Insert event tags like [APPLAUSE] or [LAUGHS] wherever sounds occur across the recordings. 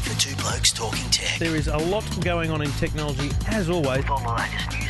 time for Two Blokes Talking Tech. There is a lot going on in technology, as always. All the latest news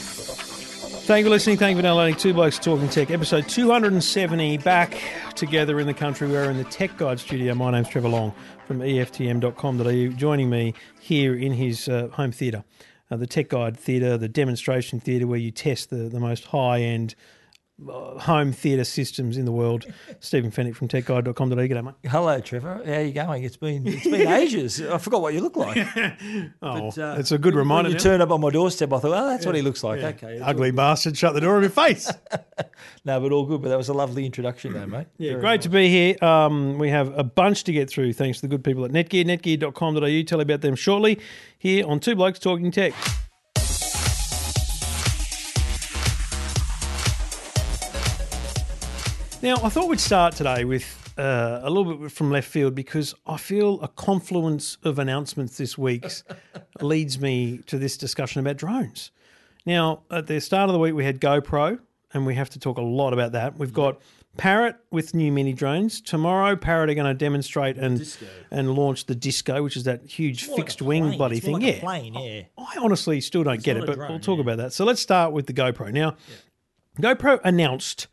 Thank you for listening. Thank you for downloading Two Blokes Talking Tech, episode 270. Back together in the country. We're in the Tech Guide studio. My name's Trevor Long from EFTM.com.au. Joining me here in his uh, home theatre, uh, the Tech Guide Theatre, the demonstration theatre where you test the, the most high end home theatre systems in the world. [LAUGHS] Stephen Fenech from TechGuide.com.au. G'day, mate. Hello, Trevor. How are you going? It's been it's been [LAUGHS] ages. I forgot what you look like. [LAUGHS] Oh, But, uh, it's a good when- reminder. When you now. turned up on my doorstep, I thought, oh, that's what he looks like. Yeah. Okay. Ugly bastard, shut the door in your face. good. No, but all good. But that was a lovely introduction, though, mate. Yeah, Very great to be here. Um, we have a bunch to get through thanks to the good people at Netgear, netgear.com.au. Tell you about them shortly here on Two Blokes Talking Tech. Now, I thought we'd start today with uh, a little bit from left field because I feel a confluence of announcements this week [LAUGHS] leads me to this discussion about drones. Now, at the start of the week, we had GoPro, and we have to talk a lot about that. We've got Parrot with new mini drones. Tomorrow, Parrot are going to demonstrate and and launch the Disco, which is that huge More like a fixed wing plane. bloody It's more thing. like a yeah, plane, yeah. I honestly still don't get not it, a but drone, we'll talk yeah. about that. So let's start with the GoPro. Now, GoPro announced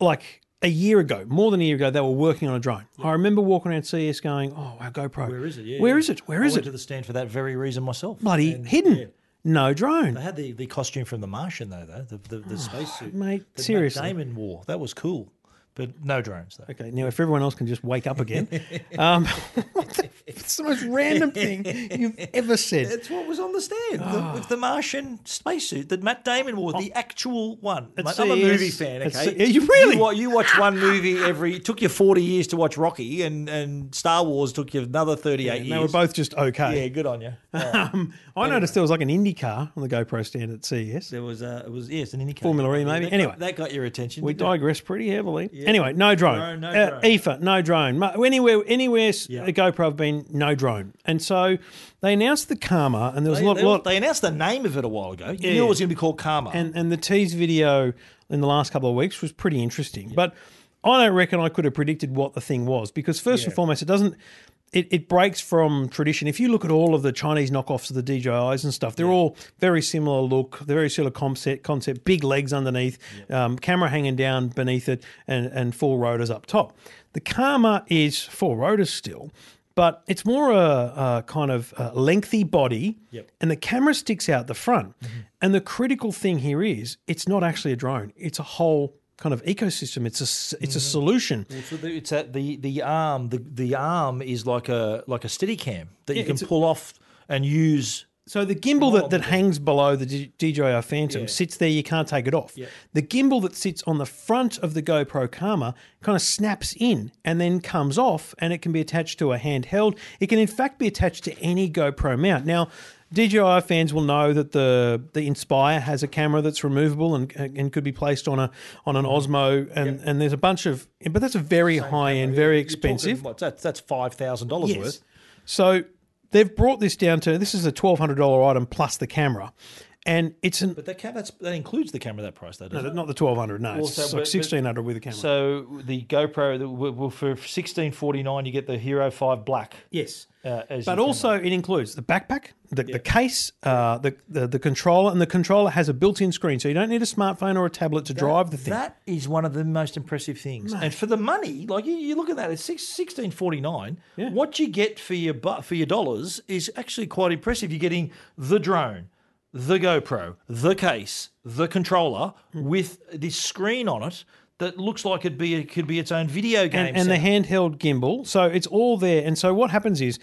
like a year ago, more than a year ago, they were working on a drone. I remember walking around CES going, "Oh, our GoPro, Where is it? Yeah, Where yeah. is it? Where I is went it? to the stand for that very reason myself. Bloody And, hidden, yeah. no drone." They had the, the costume from The Martian, though, though the, the, the ah, spacesuit. Oh, mate, that Matt seriously. Damon wore. That was cool. But no drones, though. Okay, now if everyone else can just wake up again, [LAUGHS] um, [LAUGHS] the, it's the most random thing you've ever said. It's what was on the stand the, with the Martian spacesuit that Matt Damon wore, the actual one. Mate, I'm a movie fan. Okay, Are you really? You, you watch one movie every. It took you forty years to watch Rocky, and, and Star Wars took you another thirty-eight And years. they were both just okay. Yeah, good on you. [LAUGHS] Um, I noticed there was like an Indy car on the GoPro stand at CES. There was uh, it was yes, an indicator. Formula E, maybe. That Anyway. got, that got your attention. We it? digress pretty heavily. Anyway, no drone. Drone, no uh, drone. EFA, no drone. Anywhere, anywhere Yeah. the GoPro have been no drone, and so they announced the Karma, and there was They, a lot, they, lot they announced the name of it a while ago. You Yeah. knew it was going to be called Karma. and and the tease video in the last couple of weeks was pretty interesting. But I don't reckon I could have predicted what the thing was because first and foremost, it doesn't. It, it breaks from tradition. If you look at all of the Chinese knockoffs of the DJIs and stuff, they're all very similar look, they're very similar concept. Concept, big legs underneath, um, camera hanging down beneath it, and and four rotors up top. The Karma is four rotors still, but it's more a, a kind of a lengthy body, Yep. and the camera sticks out the front. And the critical thing here is it's not actually a drone; it's a whole kind of ecosystem. It's a it's a mm-hmm. solution. So the, it's at the the arm. The the arm is like a like a steady cam that Yeah, you can it's a- pull off and use. So the gimbal that, that hangs below the D- DJI Phantom sits there. You can't take it off. The gimbal that sits on the front of the GoPro Karma kind of snaps in and then comes off, and it can be attached to a handheld. It can in fact be attached to any GoPro mount. Now, DJI fans will know that the the Inspire has a camera that's removable and and could be placed on a on an Osmo, and, and there's a bunch of, but that's a very high end, very talking, expensive. what, that's that's five thousand dollars Yes. worth. So they've brought this down to this is a twelve hundred dollar item plus the camera, and it's an But that that includes the camera. That price, though. no, it? not the twelve hundred. No, it's like but- sixteen hundred with the camera. So the GoPro, the- well, for sixteen forty nine, you get the Hero Five Black. yes, Uh, but also it includes the backpack, the, the case, uh, the, the the controller, and the controller has a built-in screen, so you don't need a smartphone or a tablet to drive the thing. That is one of the most impressive things. And for the money, like you, you look at that, it's six, 1649. Yeah. What you get for your for your dollars is actually quite impressive. You're getting the drone, the GoPro, the case, the controller Hmm. with this screen on it that looks like it'd be it could be its own video game. and, and the handheld gimbal. So it's all there. And so what happens is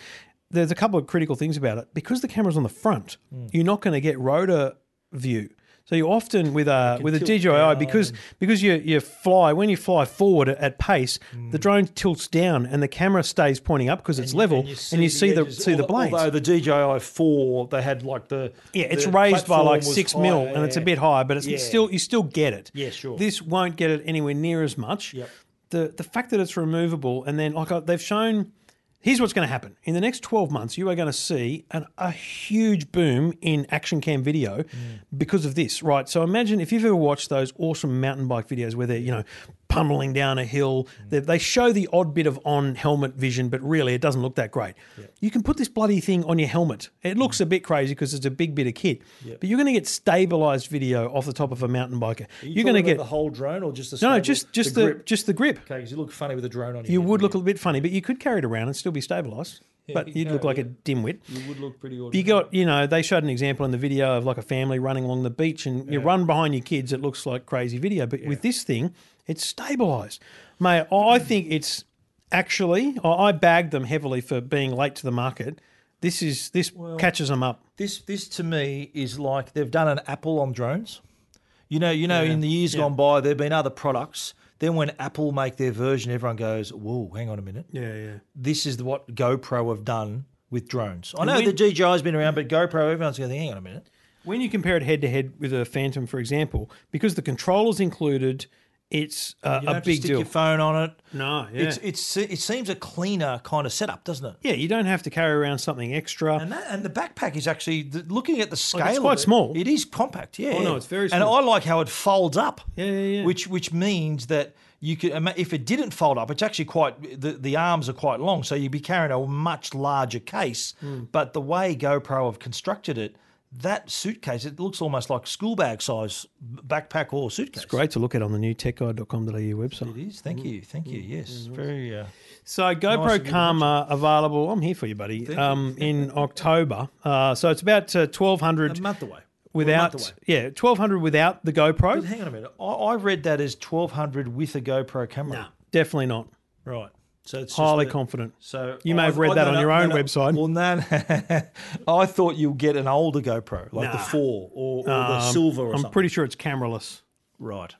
there's a couple of critical things about it. Because the camera's on the front, Hmm. you're not going to get rotor view. So you often with a with a DJI down because and- because you you fly when you fly forward at, pace, the drone tilts down and the camera stays pointing up because it's level, and you see the, edges. see the Although- blades. Although the DJI four, they had like the Yeah, it's the raised by like six mil, higher, and it's a bit higher, but it's Yeah. still you still get it. Yeah, sure. This won't get it anywhere near as much. Yep. The the fact that it's removable, and then like uh, they've shown, here's what's going to happen in the next twelve months. You are going to see an, a huge boom in action cam video Mm. because of this. Right. So imagine if you've ever watched those awesome mountain bike videos where they're you know pummeling down a hill. Mm. They, show the odd bit of on helmet vision, but really it doesn't look that great. You can put this bloody thing on your helmet. It looks Mm. a bit crazy because it's a big bit of kit, but you're going to get stabilized video off the top of a mountain biker. You are going to get the whole drone or just the no, no, just just the, grip? just the grip. Okay, because you look funny with a drone on. your You head, would yeah. look a bit funny, but you could carry it around and still be stabilized. but you you'd go, look like a dimwit. You would look pretty You got, you know, they showed an example in the video of like a family running along the beach and you run behind your kids. It looks like crazy video. But with this thing, it's stabilized. Mate, I think it's actually, I bagged them heavily for being late to the market. This is, this catches them up. This this to me is like they've done an Apple on drones. You know, you know, in the years gone by, there've been other products. Then when Apple make their version, everyone goes, "Whoa, hang on a minute." Yeah, yeah. This is what GoPro have done with drones. I know when- the DJI's been around, but GoPro, everyone's going, "Hang on a minute." When you compare it head to head with a Phantom, for example, because the controller's included, it's uh, You don't a have to big stick deal. your phone on it. No, yeah. It's it's it seems a cleaner kind of setup, doesn't it? yeah, you don't have to carry around something extra. And that, and the backpack is actually the, looking at the scale. it's of quite it, small. It is compact. Yeah. Oh, no, it's very And. I like how it folds up. Yeah, yeah, yeah. Which which means that you could if it didn't fold up, it's actually quite the, the arms are quite long, so you'd be carrying a much larger case. Hmm. But the way GoPro have constructed it, that suitcase it looks almost like school bag size backpack or suitcase. It's great to look at on the new techguide.com.au website. It is. Thank you. Thank you. Yes. Very. Uh, So GoPro you to Karma available. I'm here for you, buddy. Um, [LAUGHS] in October. Uh, so it's about uh, twelve hundred a month away. without. month away. Yeah, twelve hundred without the But GoPro. hang on a minute. I, I read that as twelve hundred with a GoPro camera. No, Definitely not. Right. So it's Highly confident. So You may I- have read I- that no, on no, your own no. website. Well, no, [LAUGHS] I thought you'll get an older GoPro, like the four or, or the Um, silver or I'm something. pretty sure it's cameraless. right.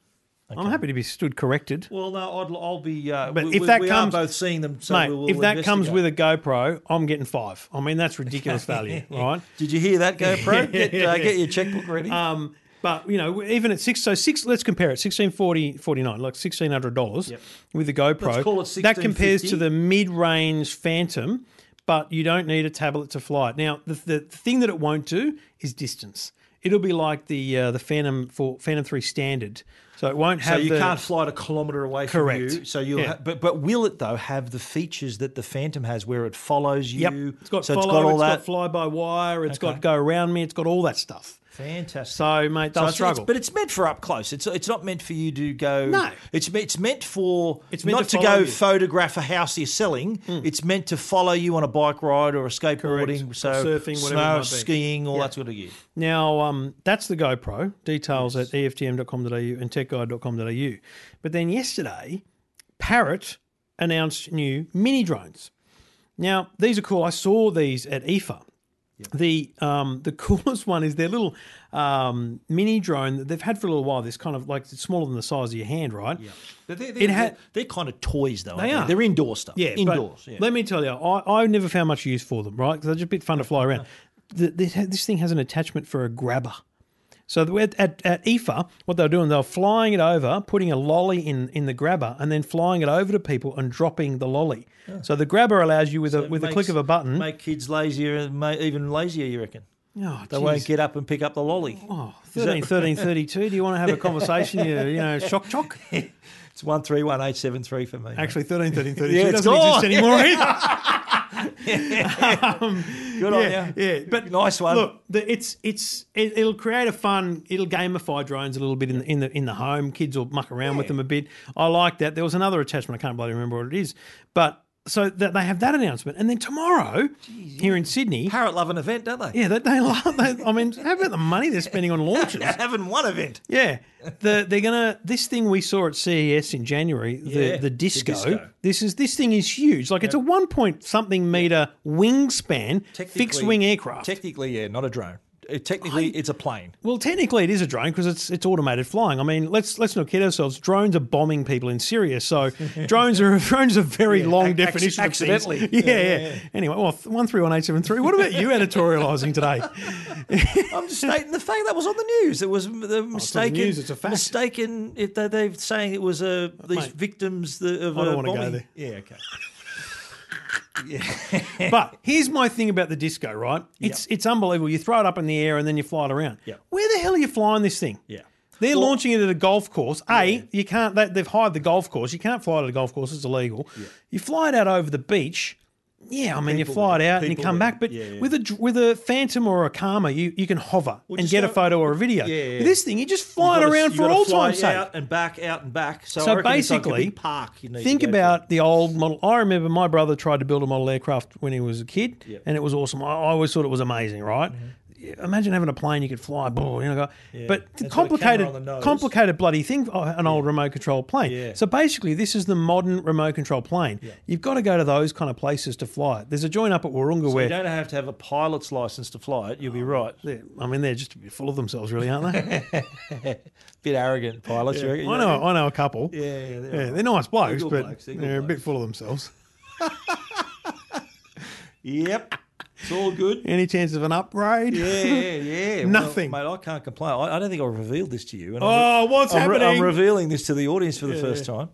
I'm happy to be stood corrected. Well, no, I'll, I'll be. Uh, But we, if that comes- both seeing them, so Mate, we will if that comes with a GoPro, I'm getting five. I mean, that's ridiculous [LAUGHS] value, right? Did you hear that, GoPro? [LAUGHS] Get, uh, get your checkbook ready. Um, but you know, even at six, so six. Let's compare it: sixteen forty forty nine, like sixteen hundred dollars with the GoPro. Let's call it that compares to the mid range Phantom, but you don't need a tablet to fly it. Now, the, the thing that it won't do is distance. It'll be like the uh, the Phantom for Phantom Three Standard, so it won't have. so you the, can't fly it a kilometre away Correct. from you. Correct so you'll, Yeah. ha- but but will it though have the features that the Phantom has, where it follows you? Yep, it's got so follow, it's got all it's that. got fly by wire, It's Okay. got go around me, it's got all that stuff. Fantastic. So, mate, So struggle. It's, but it's meant for up close. It's it's not meant for you to go. No. it's it's meant for It's meant not to to, go you. photograph a house you're selling. It's meant to follow you on a bike ride or a skateboarding, Or so surfing, whatever it snow, skiing, all Yeah. that sort of gear. Now, um, that's the GoPro. Details at E EFTM.com.au and techguide.com.au. But then yesterday, Parrot announced new mini drones. Now, these are cool. I saw these at IFA. The um, the [LAUGHS] coolest one is their little um, mini drone that they've had for a little while. This kind of like it's smaller than the size of your hand, right? But they're, It they're, they're kind of toys, though. They aren't. They're indoor stuff. Yeah, indoors. Yeah. Let me tell you, I, I never found much use for them, right? Because they're just a bit fun to fly around. [LAUGHS] The, this, this thing has an attachment for a grabber. So at, at, at IFA, what they were doing, they were flying it over, putting a lolly in, in the grabber, and then flying it over to people and dropping the lolly. So the grabber allows you with a It with a click of a button. make kids lazier, and even lazier. You reckon? oh, They geez. won't get up and pick up the lolly. Oh, 13, 13, 32. Do you want to have a [LAUGHS] conversation? You, you know, shock, chock. [LAUGHS] It's one three one eight seven three for me. Actually, 13, 13, 32 [LAUGHS] Yeah, it's doesn't gone. exist anymore [LAUGHS] either. Um, good on you. yeah, but nice one. Look, the, it's it's it, it'll create a fun. It'll gamify drones a little bit in the in the in the home. Kids will muck around with them a bit. I like that. There was another attachment. I can't bloody remember what it is, but so that they have that announcement, and then tomorrow here in Sydney. Parrot love an event, don't they? Yeah, they, they love. They, I mean, how about the money they're spending on launches? [LAUGHS] Having one event. Yeah, the, they're gonna this thing we saw at CES in January, the Yeah, the the disco. disco. This is this thing is huge. Like it's a one point something meter wingspan, fixed wing aircraft. Technically, yeah, not a drone. Uh, technically, it's a plane. Well, technically, it is a drone because it's it's automated flying. I mean, let's let's not kid ourselves. Drones are bombing people in Syria, so [LAUGHS] drones are drones are very long ac- definition. of things. accidentally. [LAUGHS] Yeah, yeah, Anyway, well, one three one eight seven three. What about you editorialising today? [LAUGHS] I'm just stating the fact that was on the news. It was the mistaken. news, it's a fact. Mistaken. If they, they're saying it was a these Mate, victims the, of I don't wanna go there. Yeah. Okay. But here's my thing about the disco. Right? It's it's unbelievable. You throw it up in the air and then you fly it around. Yeah. Where the hell are you flying this thing? Yeah. They're Well- launching it at a golf course. A, you can't. They, they've hired the golf course. You can't fly it at a golf course. It's illegal. You fly it out over the beach. Yeah, I mean, you fly it out and you come back. But Yeah, yeah. with a with a Phantom or a Karma, you, you can hover and get a photo or a video. Yeah. With this thing, you're just flying gotta- around for all fly time's sake. out and back, out and back. So, So reckon it's like a basically, big park. You need think about the old model. I remember my brother tried to build a model aircraft when he was a kid, Yep. and it was awesome. I, I always thought it was amazing, right? Mm-hmm. Yeah, Imagine having a plane you could fly, boom, you know, go, but It's got a complicated, camera on the nose. complicated bloody thing, for an old remote control plane. Yeah. So basically, this is the modern remote control plane. You've got to go to those kind of places to fly it. There's a joint up at Warunga to. You don't have to have a pilot's license to fly it. You'll be oh, right. I mean, they're just full of themselves, really, aren't they? [LAUGHS] Bit arrogant pilots. I know, I know a couple. Yeah, yeah, they're Yeah, right. they're nice blokes, but blokes, they're they're, good a bit full of themselves. [LAUGHS] Yep. It's all good. Any chance of an upgrade? Yeah, yeah, [LAUGHS] yeah. Nothing. Well, mate, I can't complain. I, I don't think I've revealed this to you. And Oh, what's I'm, re- happening? I'm revealing this to the audience for the first time.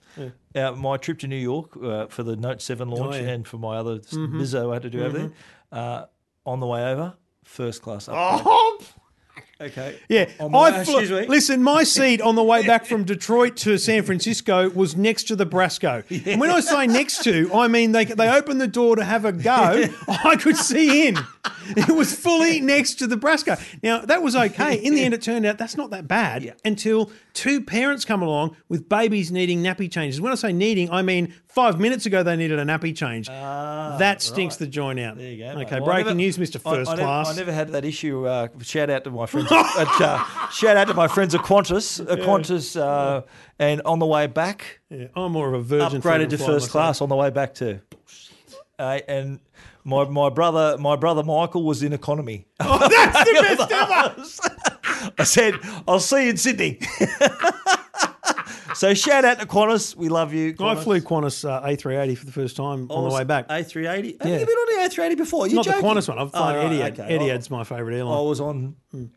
Uh, my trip to New York uh, for the Note 7 launch Oh, yeah. Mm-hmm. and for my other bizzo I had to do over there. Uh, on the way over, first class upgrade. Oh, Okay. yeah. On the I uh, flew- excuse me. listen, my [LAUGHS] seat on the way back from Detroit to San Francisco was next to the Brasco. And when I say next to, I mean they they opened the door to have a go. [LAUGHS] I could see in. [LAUGHS] It was fully next to the Brasco. Now that was okay. In the end, it turned out that's not that bad Yeah. until two parents come along with babies needing nappy changes. When I say needing, I mean five minutes ago they needed a nappy change. that stinks the joint out. There you go. Okay, Well, breaking never- news, Mister First I, never- Class. I never had that issue. Uh, shout out to my friends. at, uh, [LAUGHS] shout out to my friends at Qantas. At Qantas, uh, and on the way back, Yeah, I'm more of a virgin. upgraded to first class on the way back too. Uh, and my my brother my brother Michael was in economy. [LAUGHS] Oh, That's the best ever. [LAUGHS] I said, "I'll see you in Sydney." [LAUGHS] so shout out to Qantas. We love you. I flew Qantas uh, A380 for the first time on the way back. A380. Have Yeah. you been on the A380 before? You Not joking? the Qantas one. I've flown Oh, right, Etihad. okay. Etihad's my favourite airline. I airline. was on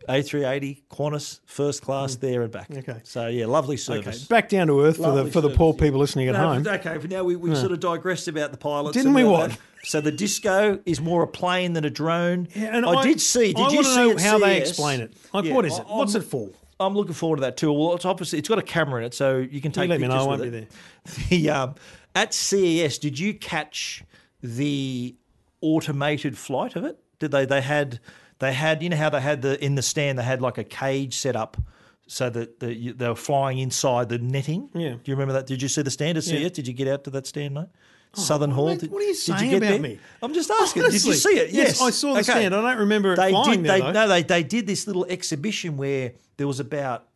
A380 Qantas first class there and back. Mm. Okay. So yeah, lovely Okay, service. back down to earth for the Lovely for the poor service, people listening at No, home. Okay, but now we, we sort of digressed about the pilots. Didn't and we all what? that. So the disco is more a plane than a drone. Yeah, and I, did see. Did I you wanna see know at how they CES? explain it? Like, Yeah, what is I- it? What's I'm- it for? I'm looking forward to that too. Well, it's obviously it's got a camera in it, so you can take let me know, I won't with be it. [LAUGHS] The um, at CES, did you catch the automated flight of it? Did they? They had they had you know how they had the in the stand they had like a cage set up. So that the, you- they were flying inside the netting. Yeah. Do you remember that? Did you see the stand at CES? Did you get out to that stand, mate? Oh, Southern Hall. Oh, mate, Did- what are you did saying get about there? me? I'm just asking. did you see it? yes, Yes, I saw the Okay. stand. I don't remember it They flying did. there, they, though. no, they they did this little exhibition where there was about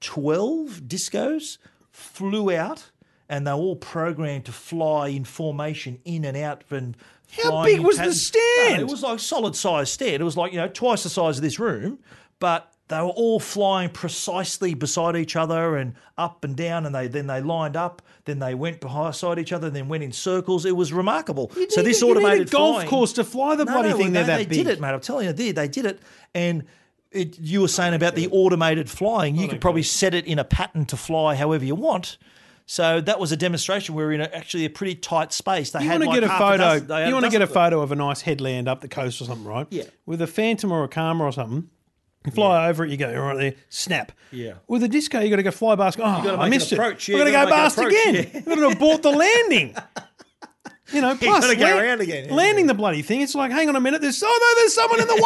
twelve discos flew out, and they were all programmed to fly in formation in and out and. How big was the stand? No, it was like solid size stand. It was like you know twice the size of this room, but they were all flying precisely beside each other and up and down, and they then they lined up, then they went beside each other, then went in circles. It was remarkable. You so need this a- you need a automated golf flying- course to fly the bloody thing. They're no, that they big. did it, mate. I'm telling you, they did. They did it, and it, you were saying about the automated flying. You oh, could probably set it in a pattern to fly however you want. So that was a demonstration. We were in a, actually a pretty tight space. They You had want to like get a photo? dozen- you want to get a photo of a nice headland up the coast or something, right? Yeah. With a Phantom or a Karma or something. Fly over it, you go right there, snap. Yeah. With a disco, you got to go fly past. Oh, gotta I missed it. approach, We're yeah, going you to go gotta make an past approach, again. yeah. We're going to abort the [LAUGHS] landing. You know, [LAUGHS] plus gotta land- around again, yeah. landing the bloody thing. It's like, hang on a minute. There's oh no, there's someone in the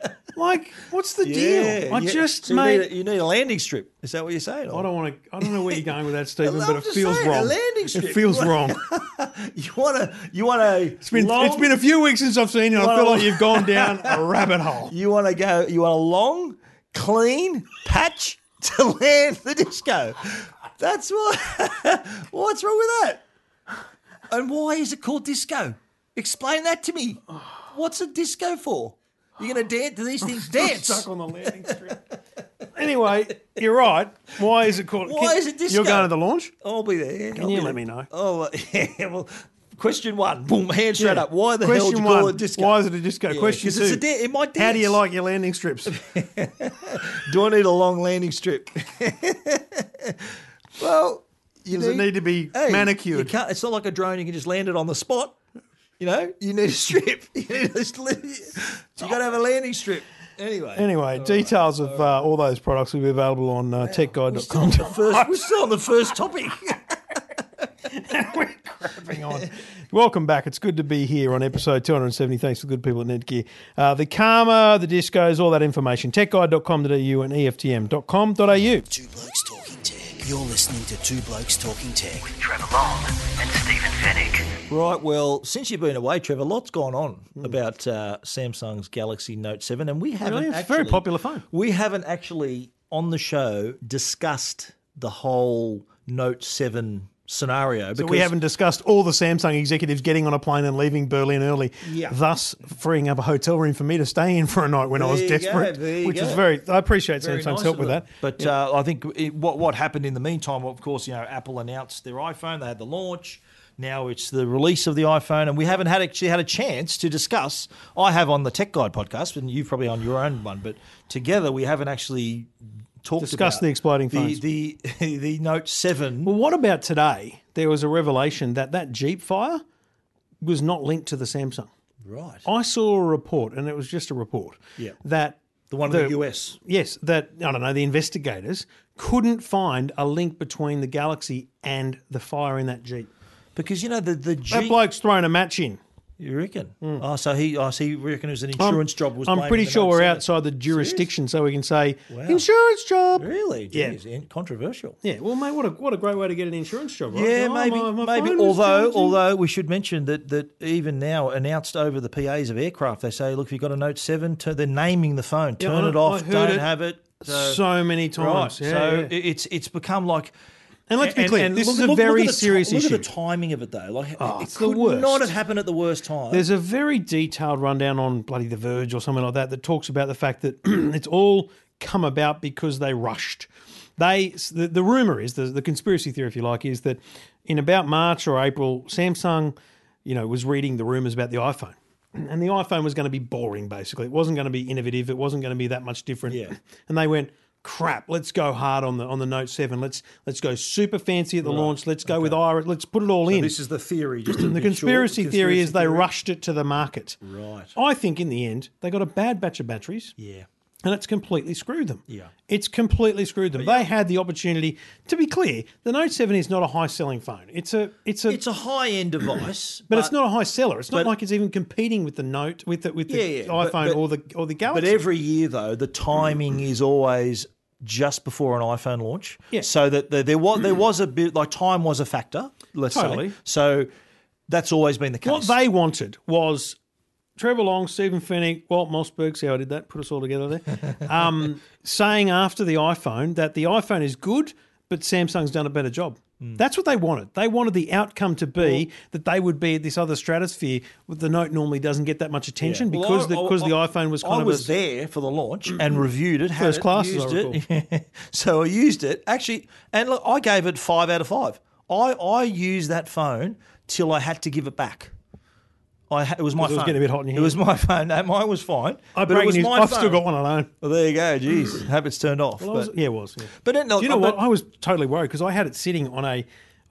way. [LAUGHS] like, what's the deal? I just So you, made. need a, you need a landing strip. Is that what you're saying? I don't want to. I don't know where you're going with that, Stephen, [LAUGHS] I'm but it just feels saying, a wrong. landing strip. It feels wrong. You want to? You want to? It's been, it's been a few weeks since I've seen you. and I Well, feel like you've gone down a rabbit hole. You want to go? You want a long, clean patch to land the disco? That's what. What's wrong with that? And why is it called disco? Explain that to me. What's a disco for? You're going to dance? Do these things [LAUGHS] dance? Stuck on the landing strip. anyway, you're right. Why is it called? Why is it disco? You're going to the launch? I'll be there. Can you let me know? Oh, [LAUGHS] yeah. Well, question one. Boom, hand straight Yeah. up. Why the hell Question do you call it disco? Why is it a disco? Yeah, Question two. it's a da- it might How do you like your landing strips? [LAUGHS] Do I need a long landing strip? well, you Does it need to be Hey, manicured? You can't, it's not like a drone. You can just land it on the spot. You know, you need a strip. [LAUGHS] You need a, you got to have a landing strip. Anyway, Anyway, details of uh, all those products will be available on uh, we're techguide.com. on the first, we're still on the first topic. [LAUGHS] [LAUGHS] We're crapping on. Welcome back. It's good to be here on episode 270. Thanks to the good people at Netgear. Uh, the Karma, the discos, all that information. Techguide.com.au and EFTM.com.au. Two Blokes Talking Tech. You're listening to Two Blokes Talking Tech. with Trevor Long and Stephen Fenech. right. Well, since you've been away, Trevor, lots gone on about uh, Samsung's Galaxy Note Seven, and we haven't. Really? It's a very popular phone. We haven't actually on the show discussed the whole Note Seven scenario. So we haven't discussed all the Samsung executives getting on a plane and leaving Berlin early, Yeah. thus freeing up a hotel room for me to stay in for a night when I was There you go, desperate, you which is very. I appreciate Very Samsung's nice help with that. But uh, I think it, what what happened in the meantime, of course, you know, Apple announced their iPhone. They had the launch. Now it's the release of the iPhone, and we haven't had actually had a chance to discuss. I have on the Tech Guide podcast, and you've probably on your own one, but together we haven't actually talked Discussed about the exploding the, phones. the [LAUGHS] the Note Seven. Well, what about today? There was a revelation that that Jeep fire was not linked to the Samsung. Right, I saw a report, and it was just a report. Yeah. That the one in the US. Yes, that I don't know. The investigators couldn't find a link between the Galaxy and the fire in that Jeep. Because you know the the That Jeep. bloke's thrown a match in. You reckon? Hmm. Oh, so he, oh, so he reckon it was an I'm- insurance job. Was I'm pretty sure we're outside the jurisdiction, so we can say Wow. insurance job. Really? Yeah. Jeez, controversial. Yeah. Well, mate, what a what a great way to get an insurance job, right? Yeah, Oh, maybe, my- my maybe. Although, although we should mention that that even now announced over the PAs of aircraft, they say, look, if you've got a Note Seven, to, they're naming the phone. Yeah, Turn I- it off. Don't it have it. so many right. times. Yeah, so yeah. it's it's become like. And let's be clear, this is a very at the ti- serious look issue. at the timing of it, though. Like oh, it it's the could not have happened at the worst time. There's a very detailed rundown on bloody The Verge or something like that that talks about the fact that [CLEARS THROAT] it's all come about because they rushed. They the, the rumor is the, the conspiracy theory, if you like, is that in about March or April, Samsung, you know, was reading the rumors about the iPhone. [CLEARS THROAT] And the iPhone was going to be boring, basically. It wasn't going to be innovative. It wasn't going to be that much different. Yeah. And they went, crap, let's go hard on the on the Note 7. Let's let's go super fancy at the launch. Let's go with Iris. Let's put it all in. this is the theory. The be conspiracy theory is they theory. rushed it to the market. Right. I think in the end they got a bad batch of batteries, Yeah. and it's completely screwed them. Yeah. it's completely screwed them. They had the opportunity. To be clear, the Note Seven is not a high selling phone. It's a it's a It's a high end device, [COUGHS] but, it's not a high seller. It's not but- like it's even competing with the Note with the with the Yeah, yeah, but- iPhone but- or the or the Galaxy. But every year, though, the timing is always just before an iPhone launch. Yeah. So that the, there was there was a bit like time was a factor. Let's Totally. say. So that's always been the case. what they wanted was Trevor Long, Stephen Fenech, Walt Mossberg. See how I did that? Put us all together there. [LAUGHS] Um, saying after the iPhone that the iPhone is good, but Samsung's done a better job. Hmm. That's what they wanted. They wanted the outcome to be that they would be at this other stratosphere. With the Note normally doesn't get that much attention Well, because I- the, I- because the iPhone was I kind of was a, there for the launch and reviewed it. First it, class, used it. [LAUGHS] [LAUGHS] so I used it actually, and look, I gave it five out of five. I I used that phone till I had to give it back. I it was my it was phone. getting a bit hot in here. It was my phone. No, mine was fine. I but it was news. my I've phone. still got one alone. Well, there you go. Jeez, hope it's turned off. Well, was- yeah, it was. Yeah. but then, Do you know but- what? I was totally worried because I had it sitting on a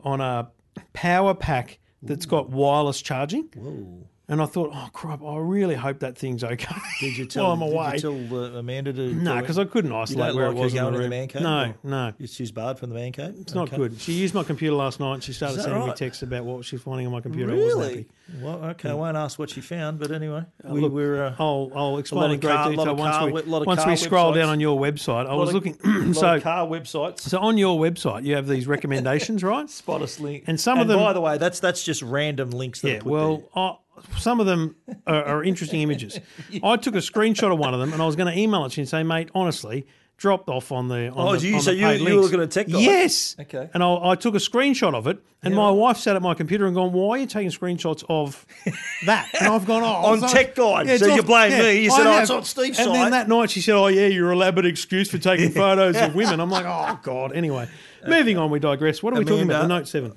on a power pack that's got wireless charging. And I thought, oh crap! I really hope that thing's okay. [LAUGHS] Did you [LAUGHS] tell? while I'm away? Did you tell uh, Amanda to? no, because I couldn't isolate where like it was in the room. the man cave. No, no, She's barred from the man cave. it's not good. She used my computer last night. and She started sending me right? texts about what she's finding on my computer. Really? Well, okay. I won't ask what she found, but anyway, we Look, were. Uh, I'll, I'll explain in great car- detail once car we we- lot of once we scroll websites. down on your website. I was of- looking. [CLEARS THROAT] [CLEARS THROAT] so car websites. so on your website, you have these recommendations, right? [LAUGHS] Spot us link, And some of them- By the way, that's that's just random links. That Yeah, well, I, some of them are, are interesting images. [LAUGHS] I took a screenshot of one of them and I was going to email it to you and say, mate, honestly, dropped off on the. On Oh, the, you- on so the you- you were looking at tech guide? Yes. Okay. And I, I took a screenshot of it, and my wife sat at my computer and gone, "Why are you taking screenshots of [LAUGHS] that?" And I've gone, "Oh, On Tech Guide. it's So you blame me. You I said, "Oh, have." it's on Steve's And site. then that night she said, "Oh yeah, your elaborate excuse for taking [LAUGHS] photos of women." I'm like, "Oh God." Anyway, moving on. We digress. What are we talking about? The Note Seven.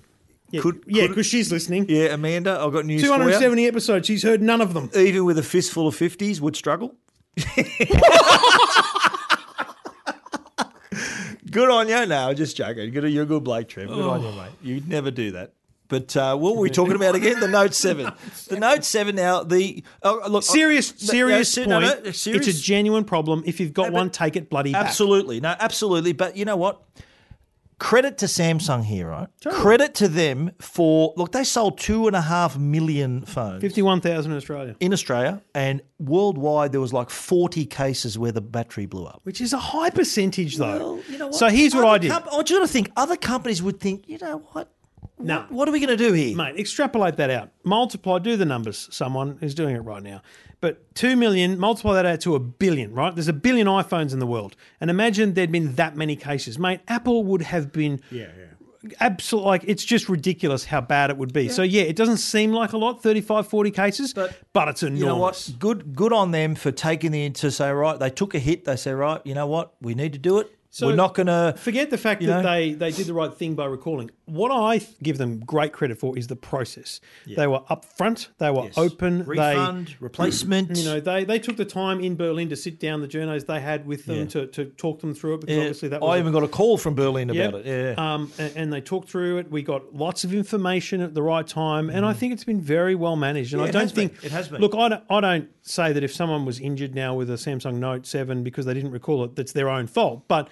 Yeah, Could- yeah, because she's listening. Yeah, Amanda, I've got news for you. 270 episodes. She's heard none of them. Even with a fistful of 50s, would struggle. [LAUGHS] good on you. Now, just joking. Good, you're a good bloke, Trev. Good on you, mate. You'd never do that. But uh, what were we talking about again? The Note [LAUGHS] 7. The Note 7 now, the. Oh, look, Serious, no, serious no, point. no, no, serious- It's a genuine problem. If you've got one, take it bloody back. Absolutely. No, absolutely. But you know what? Credit to Samsung here, right? Credit to them for look, they sold two and a half million phones 51,000 in Australia, in Australia, and worldwide there was like forty cases where the battery blew up. which is a high percentage, though. Well, you know? So here's what Other I did. comp- I want you to think other companies would think, you know what? No. What, what are we going to do here? Mate, extrapolate that out. Multiply, do the numbers. Someone is doing it right now. But 2 million, multiply that out to a billion, right? There's a billion iPhones in the world. And imagine there'd been that many cases. Mate, Apple would have been. Yeah, yeah. Absolutely, like it's just ridiculous how bad it would be. So yeah, it doesn't seem like a lot, 35, 40 cases, but, But it's enormous. You know what? Good, good on them for taking the to say right. They took a hit. They say right. You know what? We need to do it. We're not going to Forget the fact that know? they, they did the right thing by recalling. What I give them great credit for is the process. They were upfront, they were open, refund, replacement. they you know they, they took the time in Berlin to sit down the journos they had with them Yeah. to, to talk them through it because Yeah, obviously that was I a- even got a call from Berlin about it. Yeah. Um, and, and they talked through it. We got lots of information at the right time, and I think it's been very well managed. And Mm. Yeah, I don't has been. think It has been. Look, I don't, I don't say that if someone was injured now with a Samsung Note Seven because they didn't recall it, that's their own fault. But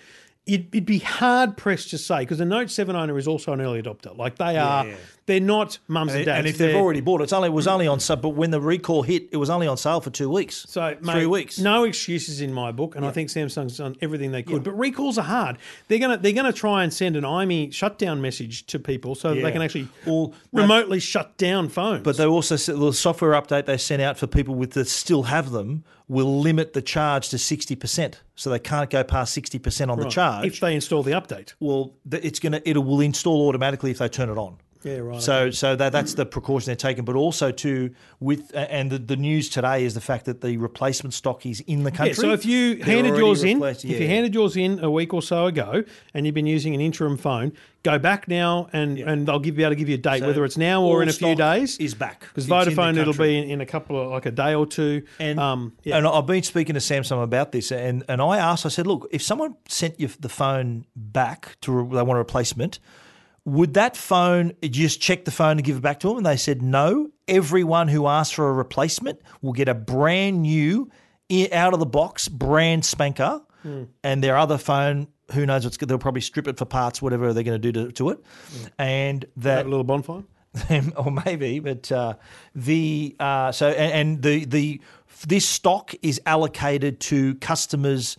it, it'd be hard pressed to say because the Note Seven owner is also an early adopter. Like they are, they're not mums and, And, dads. and if they've already bought it, it's only it was only on sub. But when the recall hit, it was only on sale for two weeks. So, three mate, weeks. No excuses in my book, and I think Samsung's done everything they could. But recalls are hard. They're gonna they're gonna try and send an IME shutdown message to people so that they can actually Well, remotely shut down phones. But they also said the software update they sent out for people with that still have them will limit the charge to sixty percent, so they can't go past sixty percent on the charge. if they install the update. well, it's gonna it will install automatically if they turn it on. Yeah, right, So, so that that's the precaution they're taking, but also to with and the, the news today is the fact that the replacement stock is in the country. Yeah, so if you handed yours in, replaced- if you handed yours in a week or so ago, and you've been using an interim phone, go back now, and and they'll give be able to give you a date, So whether it's now or in a few days. is back. because It's in the Vodafone it'll be in, in a couple of like a day or two. And, um, yeah. and I've been speaking to Samsung about this, and, and I asked, I said, look, if someone sent you the phone back to re- they want a replacement, would that phone just check the phone and give it back to them? And they said no. Everyone who asks for a replacement will get a brand new, out of the box, brand spanker, Hmm. and their other phone. Who knows what's good? They'll probably strip it for parts, whatever they're going to do to, to it, and that have a little bonfire. [LAUGHS] or maybe, but uh, the uh, so and, and the the this stock is allocated to customers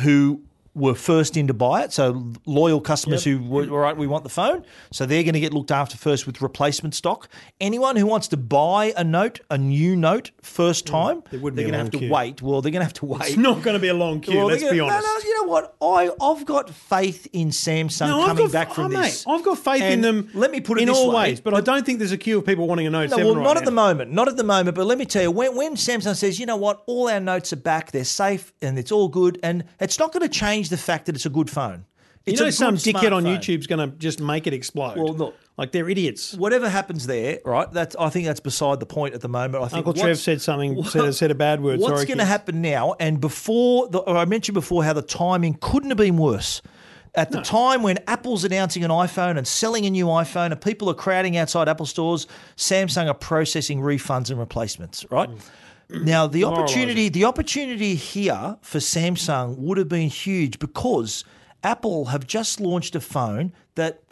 who were first in to buy it. So loyal customers who were all right, we want the phone, so they're going to get looked after first with replacement stock. Anyone who wants to buy a note, a new note, first time, Mm, would they're going to have to quew. wait. Well, they're going to have to wait. It's not going to be a long queue. Well, let's they're be honest. No, no, you know what? I I've got faith in Samsung No, coming got, back from oh, this. Mate, I've got faith in them. Let me put it in all way. ways, but I don't think there's a queue of people wanting a Note No, well, right not at the moment. Not at the moment. But let me tell you, when, when Samsung says, you know what, all our notes are back, they're safe, and it's all good, and it's not going to change the fact that it's a good phone. You It's know, some dickhead on. YouTube's going to just make it explode. Well, look. like they're idiots. Whatever happens there, right? That's I think that's beside the point at the moment. I think Uncle Trev said something, said, said a bad word. What's going to happen now? And before, the, I mentioned before how the timing couldn't have been worse. At the time when Apple's announcing an iPhone and selling a new iPhone, and people are crowding outside Apple stores, Samsung are processing refunds and replacements. Right mm. Mm. now, the opportunity, the opportunity here for Samsung would have been huge because Apple have just launched a phone that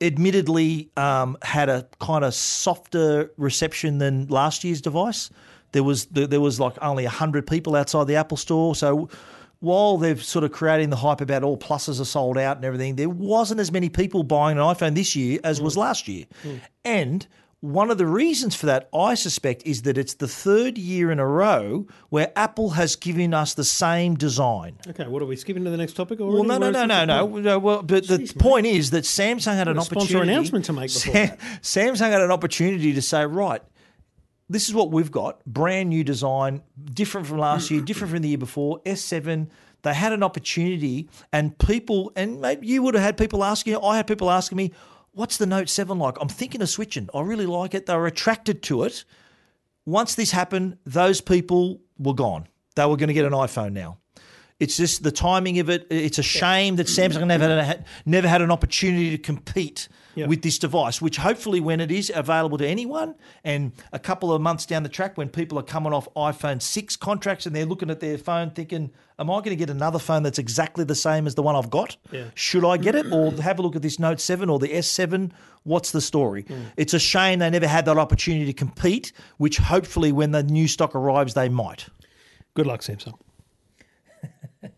admittedly um, had a kind of softer reception than last year's device. There was there was like only hundred people outside the Apple Store, so while they're sort of creating the hype about all pluses are sold out and everything, there wasn't as many people buying an iPhone this year as mm. was last year. Mm. And one of the reasons for that, I suspect, is that it's the third year in a row where Apple has given us the same design. Okay, what are we skipping to the next topic? Well, no, no, no, no, no, no. Well, but the point is that Samsung had an a sponsor opportunity. announcement to make before Sam- Samsung had an opportunity to say, right, this is what we've got brand new design, different from last year, different from the year before. S7, they had an opportunity, and people, and maybe you would have had people asking, I had people asking me, what's the Note 7 like? I'm thinking of switching. I really like it. They were attracted to it. Once this happened, those people were gone. They were going to get an iPhone now. It's just the timing of it. It's a shame that Samsung never had, never had an opportunity to compete With this device, which hopefully, when it is available to anyone, and a couple of months down the track, when people are coming off iPhone 6 contracts and they're looking at their phone thinking, Am I going to get another phone that's exactly the same as the one I've got? Yeah. Should I get it? Or have a look at this Note 7 or the S7? What's the story? Hmm. It's a shame they never had that opportunity to compete, which hopefully, when the new stock arrives, they might. Good luck, Samsung. [LAUGHS]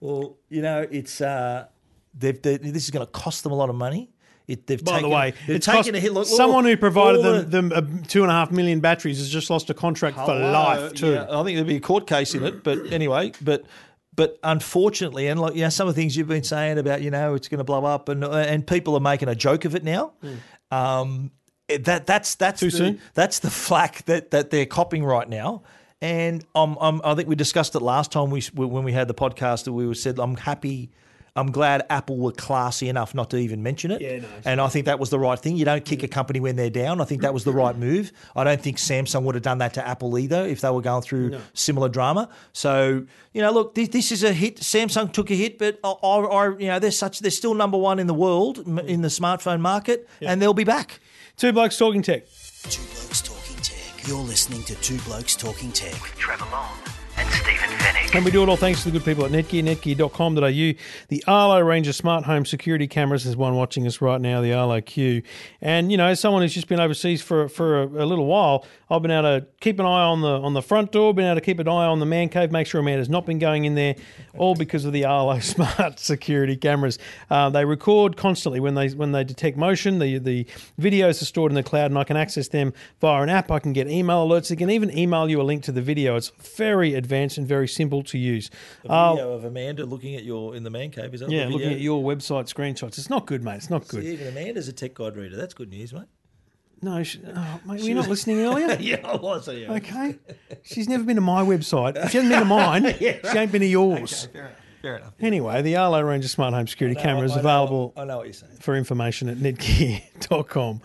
Well, you know, it's uh, they've, they this is going to cost them a lot of money. It, they've By taken, the way, it's taken a hit. Look, someone who provided them, the- them uh, two and a half million batteries has just lost a contract for life too. yeah, I think there'd be a court case in it, but anyway, but but unfortunately, and like you know, some of the things you've been saying about you know it's going to blow up, and and people are making a joke of it now. Um, that that's that's Too the, soon? That's the flack that that they're copping right now. And um, um, I think we discussed it last time we when we had the podcast that we said I'm happy. I'm glad Apple were classy enough not to even mention it. Yeah, no. And I think that was the right thing. You don't kick a company when they're down. I think that was the right move. I don't think Samsung would have done that to Apple either if they were going through similar drama. So you know, look, this, this is a hit. Samsung took a hit, but I, I, I- you know, they're such they're still number one in the world mm. in the smartphone market, and they'll be back. Two blokes talking tech. Two Blokes Talking Tech. You're listening to Two Blokes Talking Tech. with Trevor Long and Stephen Fenech. And we do it all thanks to the good people at Netgear, netgear.com.au. The Arlo range of smart home security cameras. is one watching us right now, the Arlo Q. And, you know, someone who's just been overseas for, for a, a little while, I've been able to keep an eye on the on the front door, been able to keep an eye on the man cave, make sure Amanda's not been going in there, all because of the Arlo [LAUGHS] smart security cameras. Uh, they record constantly when they when they detect motion. The the videos are stored in the cloud, and I can access them via an app. I can get email alerts. They can even email you a link to the video. It's very advanced and very simple to use. Uh, video of Amanda looking at your in the man cave. Is that yeah, looking at your website screenshots. It's not good, mate. It's not good. even Amanda's a tech guide reader. That's good news, mate. No, she, oh, mate, were you not listening earlier? [LAUGHS] Yeah, I was. Yeah. Okay. She's never been to my website. If she hasn't been to mine, [LAUGHS] Yeah, she ain't been to yours. Fair enough. Anyway, the Arlo range of smart home security cameras I know- available I know what you're saying. for information at netgear.com.au.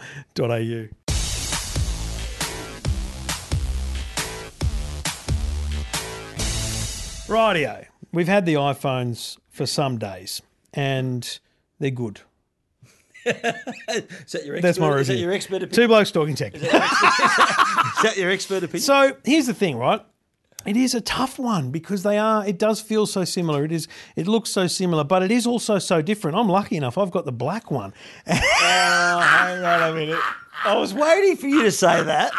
Rightio. We've had the iPhones for some days and they're good. [LAUGHS] Is that your expert? That's my Is that your expert opinion? Two blokes [LAUGHS] talking tech. Is that your expert opinion? So here's the thing, right? It is a tough one because they are. It does feel so similar. It is. It looks so similar, but it is also so different. I'm lucky enough. I've got the black one. [LAUGHS] Oh, hang on a minute. I was waiting for you to say that.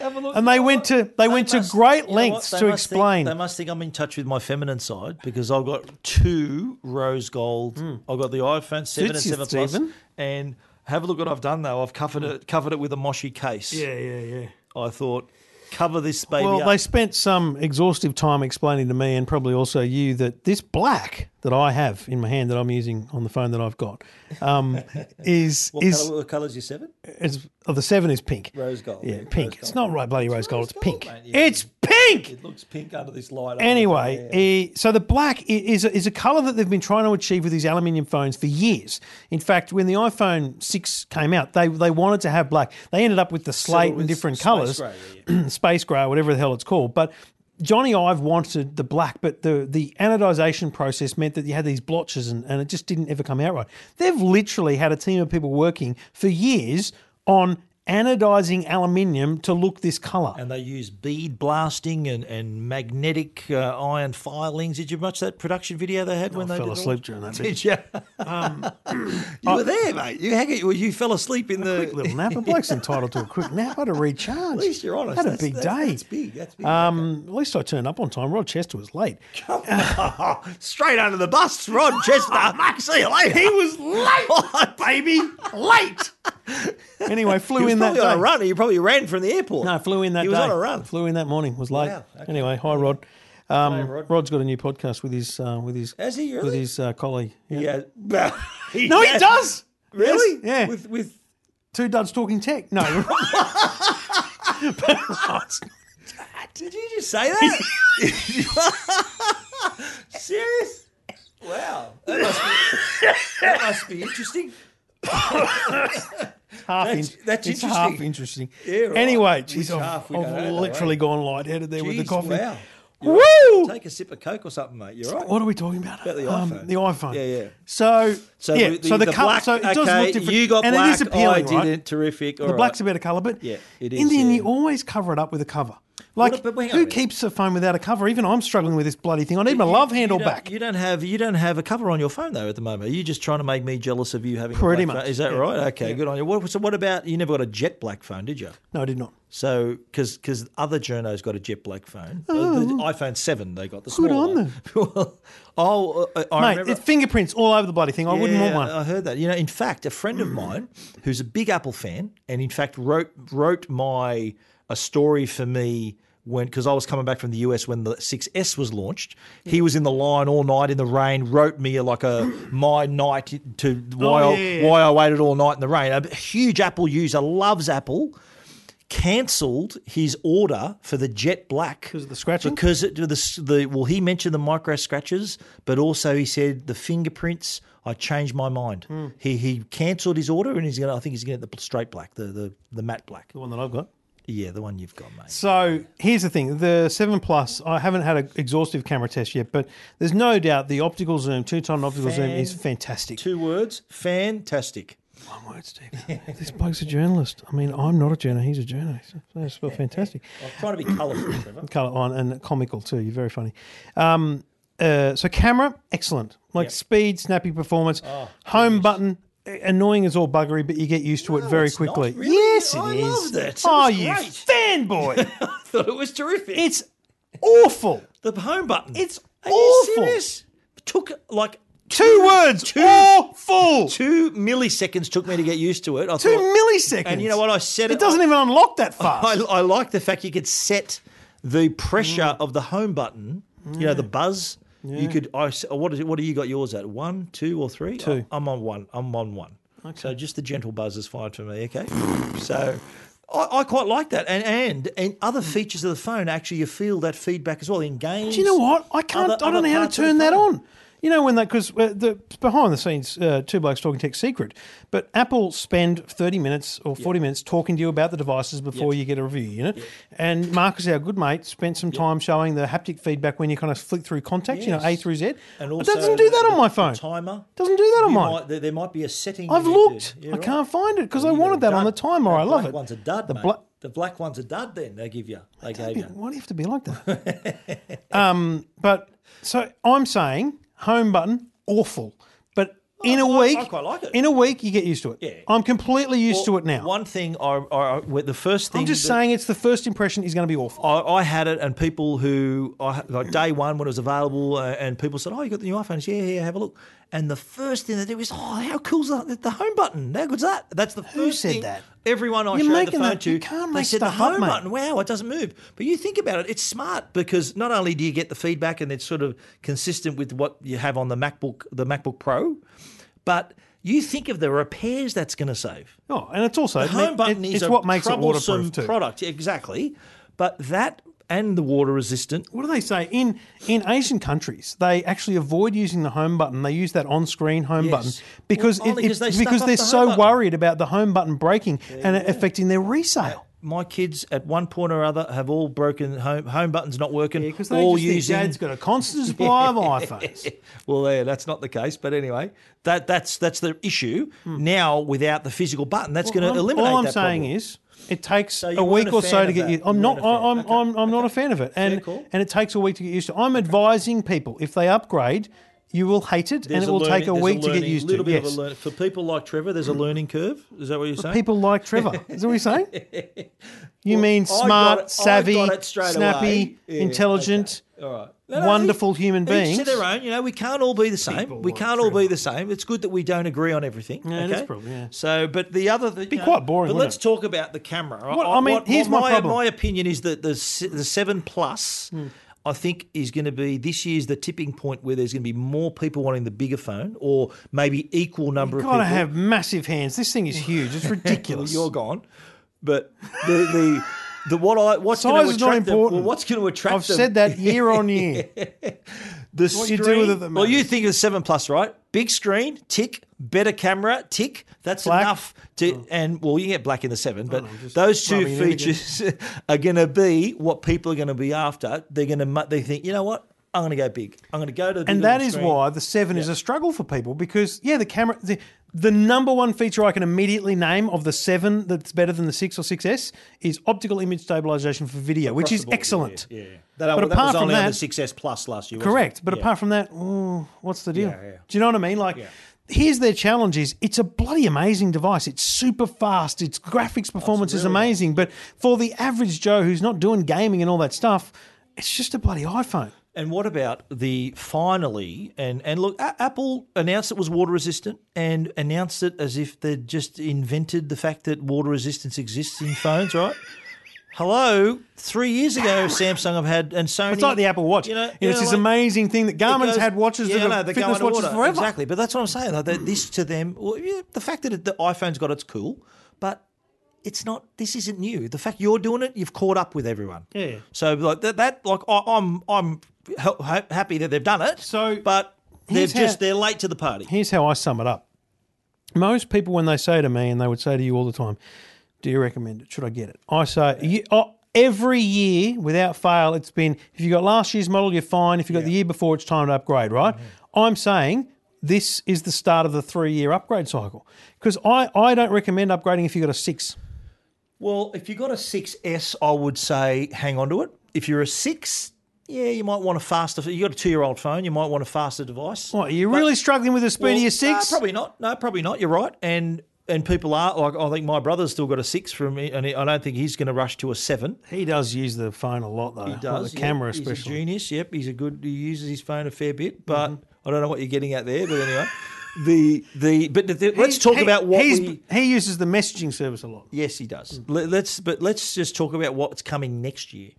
Have a look. And they went to they went to must- great you know lengths to must think- explain. they must think I'm in touch with my feminine side because I've got two rose gold. Hmm. I've got the iPhone seven Suits and seven plus, Stephen. and have a look what I've done though. I've covered it covered it with a moshi case. Yeah, yeah, yeah. I thought cover this baby Well, up. they spent some exhaustive time explaining to me and probably also you that this black that I have in my hand that I'm using on the phone that I've got um, [LAUGHS] is what, is colour, what your seven? is oh, the seven is pink. Rose gold. Yeah, pink. gold. It's not right bloody rose gold. It's gold, pink. yeah. It's pink. It looks pink under this light. Anyway, eh, so the black is a, is a colour that they've been trying to achieve with these aluminium phones for years. In fact, when the iPhone 6 came out, they, they wanted to have black. They ended up with the slate with and different space colours, grey, yeah, [CLEARS THROAT] space grey, whatever the hell it's called. But Jony Ive wanted the black, but the, the anodization process meant that you had these blotches and, and it just didn't ever come out right. They've literally had a team of people working for years on anodizing aluminium to look this colour. and they use bead blasting and, and magnetic uh, iron filings. Did you watch that production video they had when they fell all- asleep during that. Did you? [LAUGHS] you were there, mate. You, hang it, you, you fell asleep in the. quick little nap. A bloke's entitled to a quick nap. I had to recharge. At least you're honest. Had a That's- big that's- day. That's big. That's big. Um, at least I turned up on time. Rod Chester was late. [LAUGHS] Straight under the bus, Rod [LAUGHS] Chester. See you later. He was late, baby, late. Anyway, [LAUGHS] flew He in that on day. a run. He probably ran from the airport. No, flew in that He was day. on a run. Flew in that morning. Was late. Wow, okay. Anyway, hi Rod. Um, Hey, Rod. Rod's got a new podcast with his uh, with his Has he with his uh, colleague. Yeah. Yeah. [LAUGHS] No, he does. Really? Yes, yeah. With with Two duds talking tech. No. [LAUGHS] Did you just say that? Serious? Wow. That must be, that must be interesting. Half That's- in- that's it's interesting. half interesting. Yeah, right. Anyway, geez, I've, half I've though, literally eh? gone lightheaded there with the coffee. Wow. Woo! Take a sip of Coke or something, mate. You're right. What are we talking about? About the Um, iPhone. the iPhone. Yeah, yeah. So, So yeah, the, so the, the colour, black, so it does okay, look different. you got and black, it is appealing, I right? didn't. Terrific. The black's a better colour, but Yeah, it in is, end, yeah. you always cover it up with a cover. Like, What- but hang who keeps a phone without a cover? Even I'm struggling with this bloody thing. I need my love you handle don't- back. You don't have you don't have a cover on your phone though at the moment. Are you just trying to make me jealous of you having Pretty a black much, phone? Is that yeah. right? Okay, good on you. What, so what about you? Never got a jet black phone, did you? no, I did not. So because because other journos got a jet black phone, Uh, the iPhone seven they got the Oh. Good on one. [LAUGHS] well, oh, uh, I Mate, remember. it's fingerprints all over the bloody thing. I wouldn't want one. I heard that. You know, in fact, a friend of mine who's a big Apple fan, and in fact wrote wrote my a story for me when because I was coming back from the US when the 6S was launched. He was in the line all night in the rain. Wrote me a, like a my night to why Oh, I, yeah, yeah. why I waited all night in the rain. A huge Apple user loves Apple. Cancelled his order for the jet black Because of the scratching? because it, the, the well he mentioned the micro scratches, but also he said the fingerprints. I changed my mind. Hmm. He he cancelled his order and he's gonna. I think he's gonna get the straight black, the the, the matte black. the one that I've got. Yeah, the one you've got, mate. So here's the thing: the Seven Plus. I haven't had an exhaustive camera test yet, but there's no doubt the optical zoom, two-time optical zoom, is fantastic. Two words: fantastic. One word, Steve. this bloke's a journalist. I mean, I'm not a journalist. He's a journalist. That's well, [LAUGHS] fantastic. I'm trying to be colourful, Trevor. Colour on and comical too. You're very funny. Um, uh, so camera, excellent. Like speed, snappy performance. Oh, Home button, annoying as all buggery, but you get used to it very it's not, quickly. really. Yes, it is. I loved it. Oh, you great. fanboy! [LAUGHS] I thought it was terrific. it's awful. the home button. It's Are you awful. serious? Took like Two words. Two, Awful. two milliseconds took me to get used to it. I Two thought, milliseconds. And you know what? I said It It doesn't even unlock that [LAUGHS] fast. I, I like the fact you could set the pressure Mm. of the home button. You know the buzz. You could. I. What is it? What do you got yours at? One, two, or three? Two. I'm on one. I'm on one. So just the gentle buzz is fine for me. Okay. [LAUGHS] so. I, I quite like that, and, and and other features of the phone actually you feel that feedback as well in games. Do you know what? I can't. other- I don't know how to parts of the turn that on. You know when that because uh, the behind the scenes, uh, two blokes talking tech secret. But Apple spend thirty minutes or forty minutes talking to you about the devices before you get a review. You know, and Marcus, our good mate, spent some time showing the haptic feedback when you kind of flick through contacts. You know, A through Z. And it doesn't do that on my phone. timer Doesn't do that on mine. might- there, there might be a setting. I've you need to- looked. Yeah, I right. can't find it because I got a wanted that on the dud. timer. I love black it. one's a dud, The bla- the black one's a dud. Then they give you. They gave you. Why do you have to be like that? [LAUGHS] um, but so I'm saying home button awful, but in a I- I week, quite like it. in a week you get used to it. Yeah. I'm completely used to it now. One thing, I, I, I- the first thing. I'm just that- saying it's the first impression is going to be awful. I, I had it, and people who I like day one when it was available, uh, and people said, "Oh, you got the new iPhones? Yeah, yeah, have a look." And the first thing they do is, "Oh, how cool's the, the home button? How good's that?" That's the first said thing. that? Everyone I You're showed the making phone that- to, you can't they make said stuff the up, home mate. button. Wow, it doesn't move. But you think about it, it's smart because not only do you get the feedback and it's sort of consistent with what you have on the MacBook, the MacBook Pro, but you think of the repairs that's going to save. Oh, and it's also The it- home button it- is it's a what makes it troublesome waterproof too. product, exactly. But that and the water resistant. What do they say in in Asian countries? They actually avoid using the home button. They use that on-screen home Yes. button because Well, only it, 'cause they because they're the so button. worried about the home button breaking and it affecting their resale. My kids, at one point or other, have all broken home home buttons not working. Because they all just using. Dad's got a constant [LAUGHS] supply of iPhones. [LAUGHS] well, yeah, that's not the case. But anyway, that that's that's the issue. Now, without the physical button, that's going to Hmm. Eliminate. All I'm saying problem. is, it takes you a week a or so to get you. I'm You not. a. I'm. Okay. I'm. I'm not a fan of it, and and it takes a week to get used to. I'm advising people if they upgrade, you will hate it, There's and it will learning- take a week to get learning- used to. little bit Yes. of a learn, for people like Trevor. There's a mm. learning curve. Is that what you're saying? People like Trevor. [LAUGHS] Is that what you're saying? [LAUGHS] You mean I got smart, savvy, snappy. Yeah, intelligent, All right. No, no, wonderful each- human Each beings. to their own. You know, we can't all be the same. People We can't all be freedom. the same. It's good that we don't agree on everything. Yeah, okay? is probably, yeah. So, but the other, the, Be know, quite boring, But let's it? talk about the camera. What- I mean, here's my problem. My opinion is that the the seven plus. Hmm. I think is going to be this year's the tipping point where there's going to be more people wanting the bigger phone, or maybe equal number of people. You've of got to have massive hands. This thing is huge. It's Well, [LAUGHS] ridiculous. you're gone, but the the, the what I what's Size is not them, important. well, what's going to attract I've them? said that year on year. [LAUGHS] The What screen, you do with it well, you think of the seven plus, right? Big screen, tick. Better camera, tick. That's Black. enough to. Oh. And well, you get black in the seven, but oh, just those two rubbing it in again. features [LAUGHS] are going to be what people are going to be after. They're going to. They think, you know what? I'm going to go big. I'm going to go to. The and that is screen. why the seven is a struggle for people because yeah, the camera. The, the number one feature I can immediately name of the seven that's better than the six or 6S is optical image stabilization for video, which is board, excellent. Yeah, yeah. That, But that apart was from only on that- the 6S Plus last year. Correct. it? But Yeah. apart from that, oh, what's the deal? Yeah, yeah. Do you know what I mean? Like, here's their challenge is it's a bloody amazing device. It's super fast. Its graphics performance is amazing. But for the average Joe who's not doing gaming and all that stuff, it's just a bloody iPhone. And what about the finally and and look, A- Apple announced it was water resistant and announced it as if they'd just invented the fact that water resistance exists in phones, right? Hello, three years ago, [LAUGHS] Samsung have had and Sony. It's like the Apple Watch. You know, You know, it's this like- amazing thing that Garmin's goes- had watches yeah, that no, are fitness watches forever. Exactly, but that's what I'm saying. Like, that this to them, well, yeah, the fact that it, the iPhone's got it's cool, but it's not. This isn't new. The fact you're doing it, you've caught up with everyone. Yeah. So like that, that like I, I'm I'm ha- ha- happy that they've done it. So, but they're here's just how- they're late to the party. Here's how I sum it up. Most people, when they say to me, and they would say to you all the time, "Do you recommend it? Should I get it?" I say, you, oh, every year without fail, it's been if you got last year's model, you're fine. If you got the year before, it's time to upgrade. Right? Mm-hmm. I'm saying this is the start of the three-year upgrade cycle because I, I don't recommend upgrading if you've got a six. Well, if you've got a 6S, I would say hang on to it. If you're a six, yeah, you might want a faster. You got a two-year-old phone, you might want a faster device. What, are you really struggling with the speed of your six? No, probably not. No, probably not. You're right. And and people are like, I think my brother's still got a six from me, and I don't think he's going to rush to a seven. He does use the phone a lot though. He does. the camera yep. He's a especially. genius. Yep, he's a good. He uses his phone a fair bit, but Mm-hmm. I don't know what you're getting at there. But anyway, [LAUGHS] the the but the, the- let's talk He- about what he's- we. he uses the messaging service a lot. Yes, he does. Let, let's but let's just talk about what's coming next year.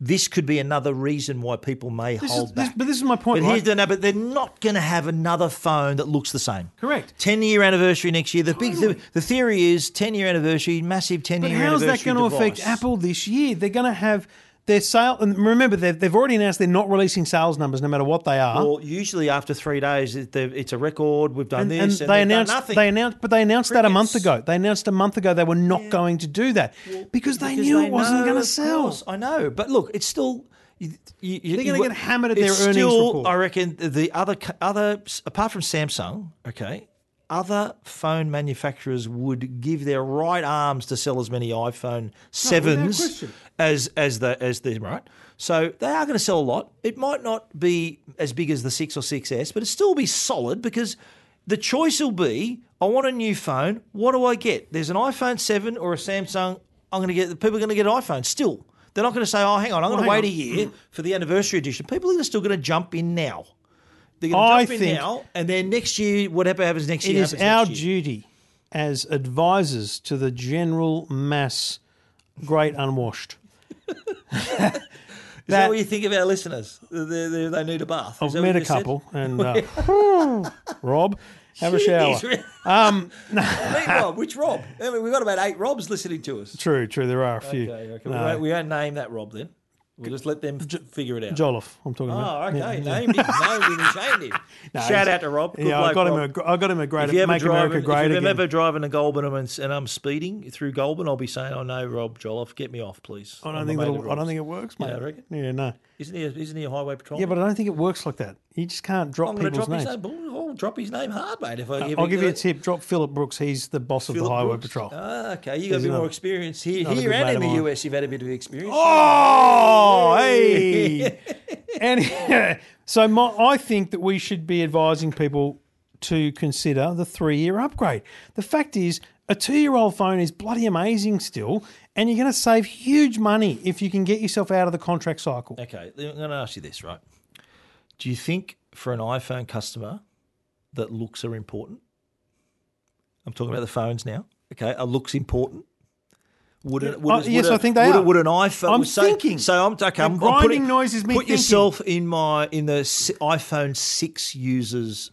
This could be another reason why people may This hold is, this, back. but this is my point. But right? no, but they're not going to have another phone that looks the same. Correct. Ten year anniversary next year. The big the, the theory is ten year anniversary, massive ten year. But year how's that going to affect. Apple this year? They're going to have their sale, and remember they've, they've already announced they're not releasing sales numbers no matter what they are. Well, usually after three days, it- it's a record. We've done and, this, and and, they announced nothing. they announced, but they announced that a month ago. They announced a month ago they were not going to do that because they Because knew they it wasn't going to sell. course, I know, but look, it's still. You, you, you- They're gonna get hammered at their earnings still, report. I reckon the other other apart from Samsung, okay, other phone manufacturers would give their right arms to sell as many iPhone sevens as as the as the right. So they are going to sell a lot. It might not be as big as the six or 6S, but it still be solid because the choice will be: I want a new phone. What do I get? There's an iPhone seven or a Samsung. I'm going to get. The people are going to get an iPhone still. They're not going to say, "Oh, hang on, I'm going to wait on. a year for the anniversary edition." People are still going to jump in now. They're going I to jump in think- now, and then next year, whatever happens next It year, is happens our next year. duty as advisors to the general mass, great unwashed. [LAUGHS] Is that what you think of our listeners? They, they, they need a bath. Is I've that what met you a just said? couple, and uh, whew, [LAUGHS] [LAUGHS] Rob, have a shower. Um, Meet Rob. Which Rob? I mean, we've got about eight Robs listening to us. True, true. There are a few. Okay, okay. No. We, won't, we won't name that Rob then. We'll just let them f- figure it out. Jolliffe, I'm talking about. Oh, okay. Yeah, yeah. Named him. Named him. Shamed him. [LAUGHS] Shout out to Rob. Good Yeah, I got him. Rob. A, I got him a great. If you ever Make America great if you're again. ever driving to Goulburn and, and I'm speeding through Goulburn, I'll be saying, "Oh no, Rob Jolliffe, get me off, please." I don't think that'll, I don't think it works, mate. don't reckon? Yeah, no. Isn't he? A, isn't he a highway patrol? Yeah, but I don't think it works like that. You just can't drop I'm people's drop names. his name. I'll drop his name hard, mate. If I give I'll give you a tip. Drop Philip Brooks. He's the boss of the Highway Brooks? Patrol. Ah, okay. You got a bit more experience here, here and in the. US. You've had a bit of experience. Oh, [LAUGHS] so my, I think that we should be advising people to consider the three-year upgrade. The fact is, a two-year-old phone is bloody amazing still, and you're going to save huge money if you can get yourself out of the contract cycle. Okay, I'm going to ask you this, right? Do you think for an iPhone customer that looks are important? I'm talking about the phones now. Okay, are looks important? Would it? Would oh, it- yes, would I think they would are. Would an iPhone? I'm so, thinking. So I'm okay. I'm, I'm grinding putting, noise is me Put thinking. yourself in my in the iPhone six users'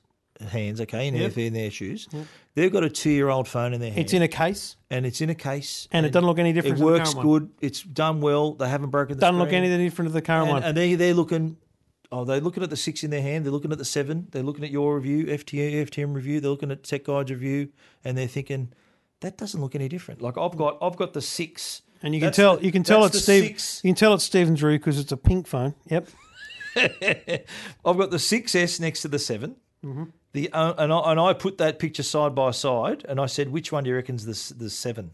hands. Okay, in, Yep. their, in their shoes, they've got a two year old phone in their hand. It's in a case. and it's in a case, And it doesn't look any different It works current one. good. It's done well. They haven't broken. the Doesn't look screen. anything different to the current And, one. and they they're looking. Oh, they're looking at the six in their hand. They're looking at the seven. They're looking at your review, FTM, FTM review. They're looking at Tech Guide's review, and they're thinking that doesn't look any different. Like I've got, I've got the six, And you can That's tell the- you can tell it's Steve. six. You can tell it's Stephen Drew because it's a pink phone. Yep. [LAUGHS] I've got the 6S next to the 7. Mm-hmm. The uh, and, I, and I put that picture side by side, and I said, "Which one do you reckon's the the seven?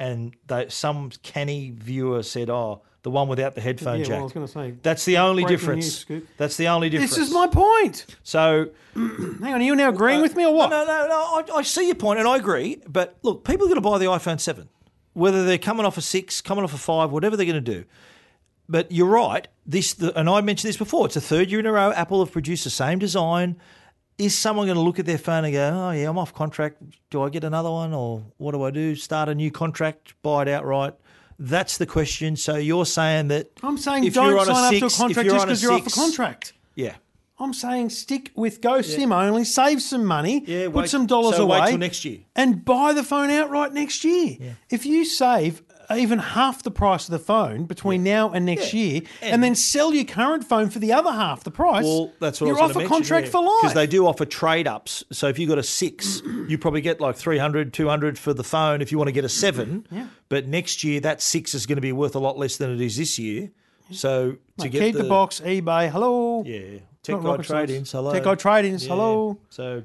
And they, some canny viewer said, "Oh, the one without the headphone Yeah, well, jack." I was gonna say, that's the only difference. news, Scoop. That's the only difference. This is my point. so. [CLEARS THROAT] Hang on, are you now agreeing uh, with me or what? No, no, no. I, I see your point, and I agree. But look, people are going to buy the iPhone Seven, whether they're coming off a six, coming off a five, whatever they're going to do. But you're right. This, the, and I mentioned this before. It's a third year in a row. Apple have produced the same design. Is someone going to look at their phone and go, "Oh yeah, I'm off contract. Do I get another one, or what do I do? Start a new contract, buy it outright." That's the question. So you're saying that I'm saying if you're don't sign up to a six- contract just because you're off a contract. Yeah. I'm saying stick with Go SIM only, save some money, Yeah, put some dollars so away, wait till next year. and buy the phone outright next year. If you save even half the price of the phone between now and next year, and, then sell your current phone for the other half the price, Well, that's what you're I was off gonna a mention, contract yeah. for life. Because they do offer trade ups. So if you got a six, [CLEARS THROAT] you probably get like 300, 200 for the phone if you want to get a seven. Yeah. But next year, that six is going to be worth a lot less than it is this year. So to Mate, get keep the, box, eBay, hello. Yeah. Tech Not Guide rocket trade science. ins, hello. Tech Guide trade-ins, Yeah. hello. So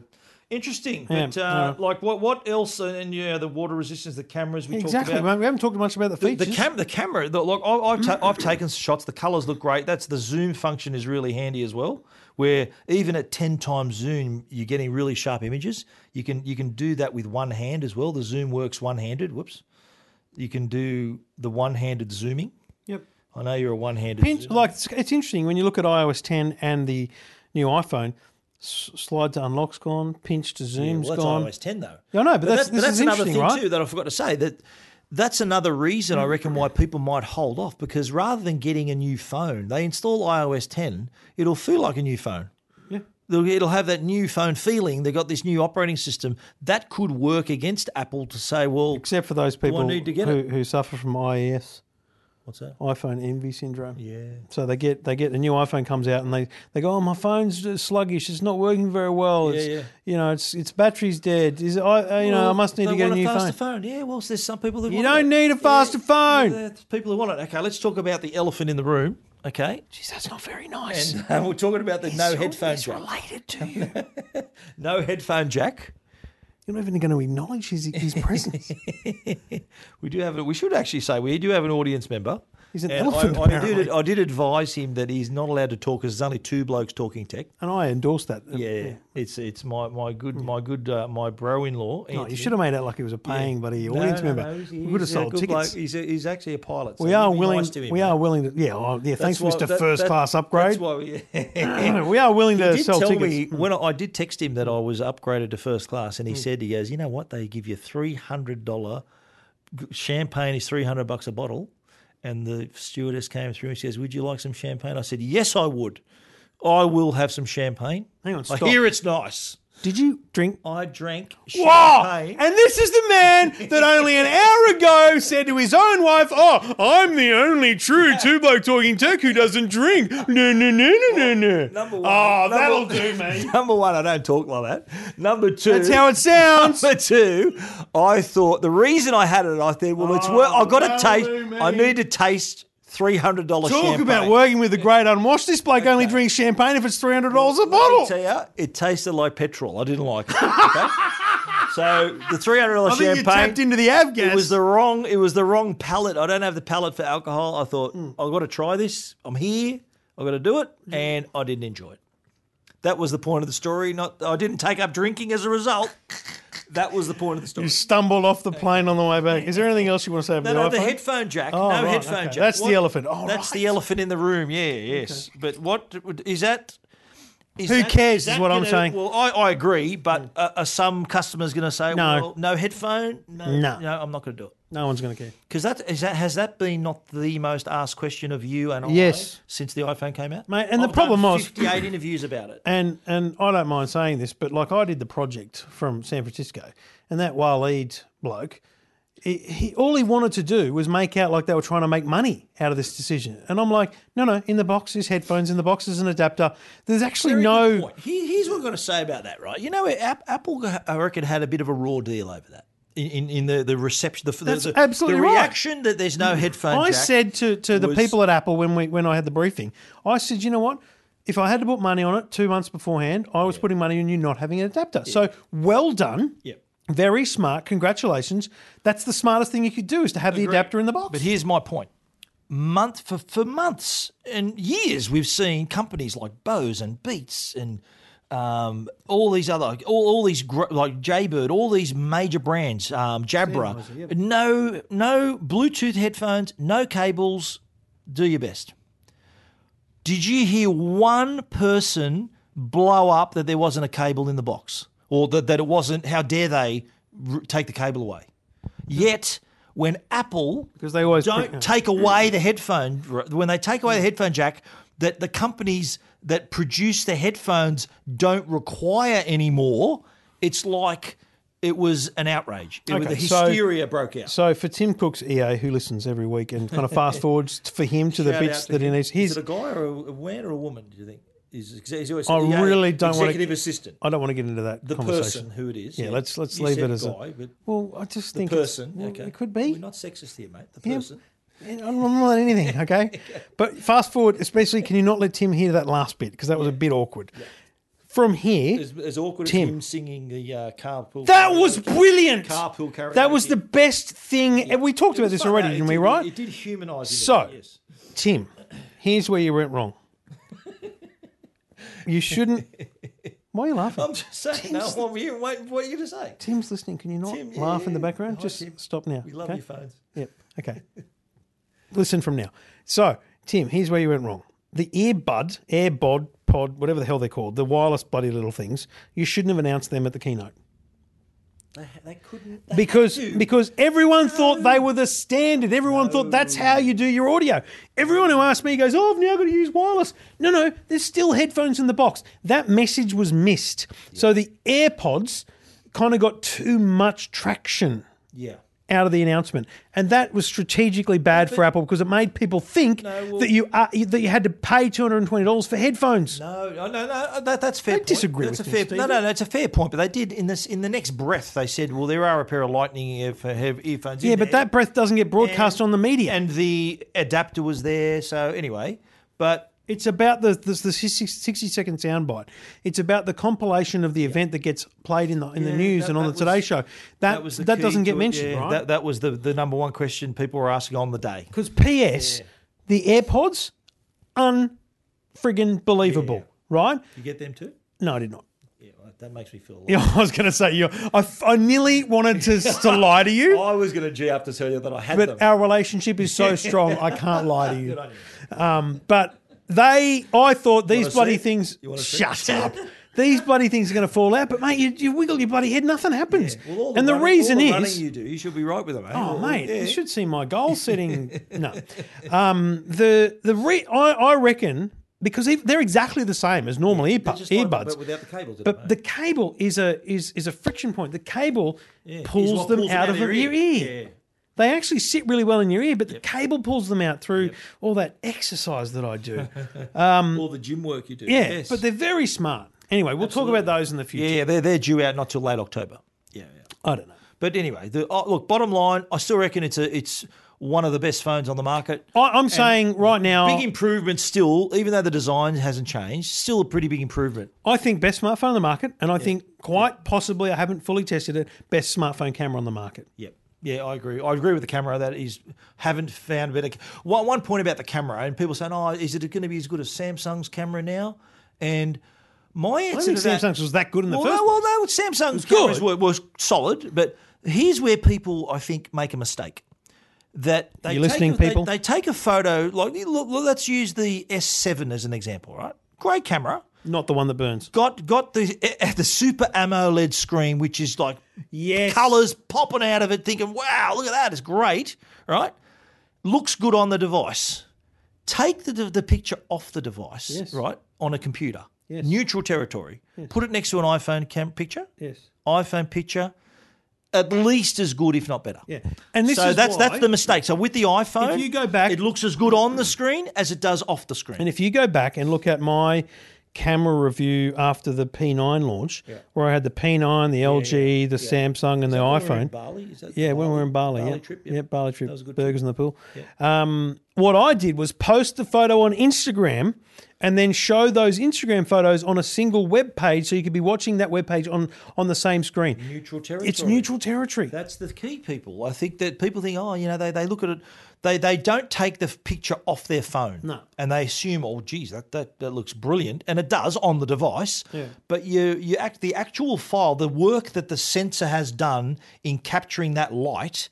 interesting. Yeah, But uh, yeah. like what what else? And yeah, the water resistance, the cameras we Exactly, talked about. We haven't talked much about the The, features. the, cam- the camera, the, look, I, I've, ta- I've taken shots. The colours look great. That's the zoom function is really handy as well. Where even at ten times zoom, you're getting really sharp images. You can you can do that with one hand as well. The zoom works one handed. Whoops. You can do the one handed zooming. Yep. I know you're a one handed. Like it's, it's interesting when you look at iOS 10 and the new iPhone. S- slide to unlock's gone, pinch to zoom's well, that's gone. iOS 10 though. Yeah, I know, but that's- that- this is another thing right? too that I forgot to say that that's another reason I reckon why people might hold off because rather than getting a new phone, they install iOS 10. It'll feel like a new phone. Yeah. It'll have that new phone feeling. They've got this new operating system that could work against Apple to say, well, Except for those people need to get who, who suffer from IES, what's that? iPhone envy syndrome. Yeah. So they get they get the new iPhone comes out and they, they go, oh my phone's sluggish, it's not working very well. It's, Yeah, yeah. You know, it's its battery's dead. Is it, I uh, you know I must need to get a new phone. phone. Yeah, well, there's some people who You don't that. need a faster phone. Yeah, there's people who want it. Okay, let's talk about the elephant in the room. Okay, Jeez, that's not very nice. and uh, we're talking about the no It's- headphone it's jack. related to [LAUGHS] you. No headphone jack. You're not even going to acknowledge his, his presence. [LAUGHS] We do have. A, we should actually say we do have an audience member. He's an And elephant, I, I did. I did advise him that he's not allowed to talk because there's only two blokes talking tech. and I endorse that. Yeah, it's it's my my good my good uh, my bro-in-law. No, you should have made out like he was a paying bloody No, audience no, member. no, he's- we would have sold tickets. bloke. He's, a, he's actually a pilot. so We are willing. nice to him, we mate. are willing to. Yeah, oh, yeah. Thanks, That's Mister First that- Class Upgrade. That's why we, [LAUGHS] [LAUGHS] we are willing to sell tell tickets. me when I, I did text him that I was upgraded to first class, and he said he goes, you know what? They give you three hundred dollar champagne is three hundred bucks a bottle, and the stewardess came through and she says, "Would you like some champagne?" I said, "Yes, I would. I will have some champagne. Hang on, stop. I hear it's nice. Did you drink? I drank champagne. And this is the man that only an hour ago said to his own wife, "Oh, I'm the only true two bloke talking tech who doesn't drink." No, no, no, no, no, no. Number one. Oh, Number- that'll do, me. [LAUGHS] Number one, I don't talk like that. Number two, That's how it sounds. [LAUGHS] Number two, I thought the reason I had it, I thought, well, it's work. Oh, I've got to taste. I need to taste three hundred dollars. Champagne. Talk champagne. about working with the great unwashed. This bloke only drinks champagne if it's three hundred dollars a bottle. tell you, it tasted like petrol. I didn't like it. Okay? [LAUGHS] so the three hundred dollars think you champagne. tapped into the Avgas. It was the wrong. It was the wrong palate. I don't have the palate for alcohol. I thought Hmm. I've got to try this. I'm here. I've got to do it, and I didn't enjoy it. That was the point of the story. Not I didn't take up drinking as a result. That was the point of the story. You stumbled off the plane on the way back. Is there anything else you want to say about No, no, the the headphone jack. Oh, no right, headphone okay. jack. That's the elephant. Oh, that's right. the elephant in the room. Yeah, yes. But what is that? Is Who that- cares is what I'm saying. Well, I, I agree, but uh, are some customers going to say, No. well, no headphone? No, No. no I'm not going to do it. No one's going to care. Because that, is that has that been not the most asked question of you and I Yes. since the iPhone came out? Mate, and the I've problem done was- 58 interviews about it. And and I don't mind saying this, but like I did the project from San Francisco, and that Waleed bloke, he, he all he wanted to do was make out like they were trying to make money out of this decision. And I'm like, no, no, in the box is headphones, in the box is an adapter. There's actually Very no. Here- here's what I'm going to say about that, right? You know, App- Apple, I reckon, had a bit of a raw deal over that. In, in, in the, the reception, the, That's the, absolutely the right. reaction that there's no headphone I said to, to the was- people at Apple when we when I had the briefing, I said, you know what? If I had to put money on it two months beforehand, I was putting money on you not having an adapter. So well done. Yep. Very smart. Congratulations. That's the smartest thing you could do is to have the adapter in the box. But here's my point. Month for, for months and years, we've seen companies like Bose and Beats and um, all these other, all, all these gr- like Jaybird, all these major brands, um, Jabra, no, no Bluetooth headphones, no cables. Do your best. Did you hear one person blow up that there wasn't a cable in the box, or that, that it wasn't? How dare they r- take the cable away? Yet, when Apple Because they always don't put- take away the headphone when they take away the headphone jack, that the companies that produce the headphones don't require anymore. It's like it was an outrage. It was, Okay, the so- hysteria broke out. So for Tim Cook's EA, who listens every week and kind of fast forwards [LAUGHS] for him to the bits to that he him. needs, Is he's it a guy or a, a man or a woman? Do you think? Is, is, I really don't want executive assistant. I don't want to get into that The person who it is. Yeah, let's let's You leave it as guy, a. Well, I just think person. well, okay, it could be. We're not sexist here, mate. The Yeah. person. I'm not anything, [LAUGHS] okay? But fast forward, especially, can you not let Tim hear that last bit because that was a bit awkward. From here, As, as awkward Tim. as him singing the uh, carpool. that was brilliant. Carpool karaoke. That was the best thing. and We talked It about this already, didn't it we? Right? It did humanise. So- yes. Tim, here's where you went wrong. You shouldn't. Why are you laughing? I'm just saying. No, what were you, what, what are you going to say? Tim's listening. Can you not Tim, yeah, laugh in the background? Hi, Just Tim. stop now. We love okay? your phones. Yep. Okay. [LAUGHS] Listen from now. So, Tim, here's where you went wrong. The earbud, AirBod, pod, whatever the hell they're called, the wireless bloody little things, you shouldn't have announced them at the keynote. They, they couldn't. They Because because everyone thought they were the standard. Everyone thought that's how you do your audio. Everyone who asked me goes, "Oh, I've now got to use wireless." No, no, there's still headphones in the box. That message was missed. So the AirPods kind of got too much traction yeah. Out of the announcement, and that was strategically bad for Apple because it made people think No, well- that you uh, are, that you had to pay two hundred and twenty dollars for headphones. No, no, no, no that, that's fair. I point. disagree that's with a you, fair. No, no, no, it's a fair point. But they did in this in the next breath. They said, "Well, there are a pair of Lightning earphones." Yeah, but there. that breath doesn't get broadcast And- on the media. and the adapter was there. So anyway, but It's about the the, the 60, 60 second soundbite. It's about the compilation of the event that gets played in the in the news that- and on that the Today was- Show. That was that doesn't get it, mentioned, yeah. right? That, that was the, the number one question people were asking on the day. Because P.S. the AirPods, unfriggin' believable, right? You get them too? No, I did not. That makes me feel. A lot. Yeah, [LAUGHS] I was going to say you. I, I nearly wanted to, to [LAUGHS] lie to you, I was going to g up to tell you that I had but them. our relationship is so [LAUGHS] strong. I can't lie to you. Good on you. Um, but they, I thought these bloody see? things. Shut up. [LAUGHS] These bloody things are going to fall out. But mate, you, you wiggle your bloody head, nothing happens. Well, all and the running- reason the is, you do, you should be right with them. Eh? Oh, Well, mate, yeah. you should see my goal setting. [LAUGHS] no, um, the the re- I, I reckon because they're exactly the same as normal They're earbuds. earbuds. but without the cables. But the cable is a is is a friction point. The cable Yeah, pulls them pulls out of your ear. Yeah. They actually sit really well in your ear, but the cable pulls them out through all that exercise that I do. [LAUGHS] Um, all the gym work you do. Yeah, yes. but they're very smart. Anyway, we'll talk about those in the future. yeah, yeah, they're they're due out not till late October. Yeah, yeah. I don't know. But anyway, the, oh, look. Bottom line, I still reckon it's a it's one of the best phones on the market. I, I'm saying right now, Big improvement still, even though the design hasn't changed. Still a pretty big improvement. I think best smartphone on the market, and I think quite possibly, I haven't fully tested it, best smartphone camera on the market. Yep. Yeah, I agree. I agree with the camera. That is, haven't found a better. One, one point about the camera, and people saying, "Oh, is it going to be as good as Samsung's camera now?" And My I answer think to that, Samsung's was that good in the well, first no, well, no, Samsung's good. cameras were, was solid, but here's where people, I think, make a mistake. That they You listening, a, they- people? They, take a photo, like look, look, let's use the S7 as an example, right? Great camera, Not the one that burns. got got the eh, the Super AMOLED screen, which is like Yes. colors popping out of it, thinking, "Wow, look at that! It's great." Right? Looks good on the device. Take the the picture off the device, Yes. right, on a computer. Yes. Neutral territory. Put it next to an iPhone cam- picture. Yes. iPhone picture, at least as good, if not better. Yeah. And this so is that's why- that's the mistake. So with the iPhone, If you go back- it looks as good on the screen as it does off the screen. And if you go back and look at my camera review after the P9 launch, where I had the P9, the LG, the Samsung, and the iPhone. Bali, Yeah, when we were in Bali, Bali yeah, trip, yeah, Bali trip, That was a good burgers in the pool. Um, what I did was post the photo on Instagram, and then show those Instagram photos on a single web page, so you could be watching that web page on on the same screen. Neutral territory. It's neutral territory. That's the key, people. I think that people think, oh, you know, they, they look at it, they they don't take the picture off their phone. No. And they assume, oh, geez, that, that, that looks brilliant. And it does on the device. Yeah. But you, you act the actual file, the work that the sensor has done in capturing that light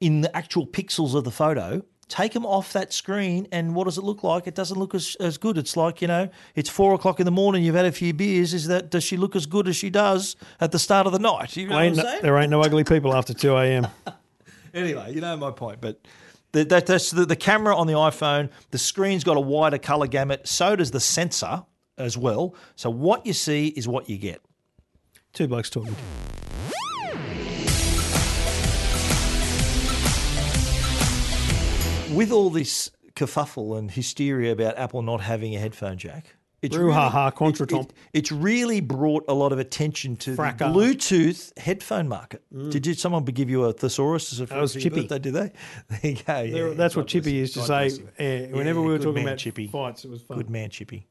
in the actual pixels of the photo. Take them off that screen, and what does it look like? It doesn't look as, as good. It's like you know, it's four o'clock in the morning. You've had a few beers. Is that does she look as good as she does at the start of the night? You know what I'm Ain't no- there ain't no ugly people after two a.m. [LAUGHS] Anyway, you know my point, but the, that, that's the, the camera on the iPhone. The screen's got a wider color gamut. So does the sensor as well. So what you see is what you get. Two blokes talking. With all this kerfuffle and hysteria about Apple not having a headphone jack, it's Brouhaha, it- it- it's really brought a lot of attention to Fracas. the Bluetooth headphone market. Did you, someone give you a thesaurus as a That was Chippy. birthday? Did they? [LAUGHS] There you go. yeah, That's God what Chippy used to God say him. uh, whenever we were talking about Chippy. fights. It was fun. Good man, Chippy.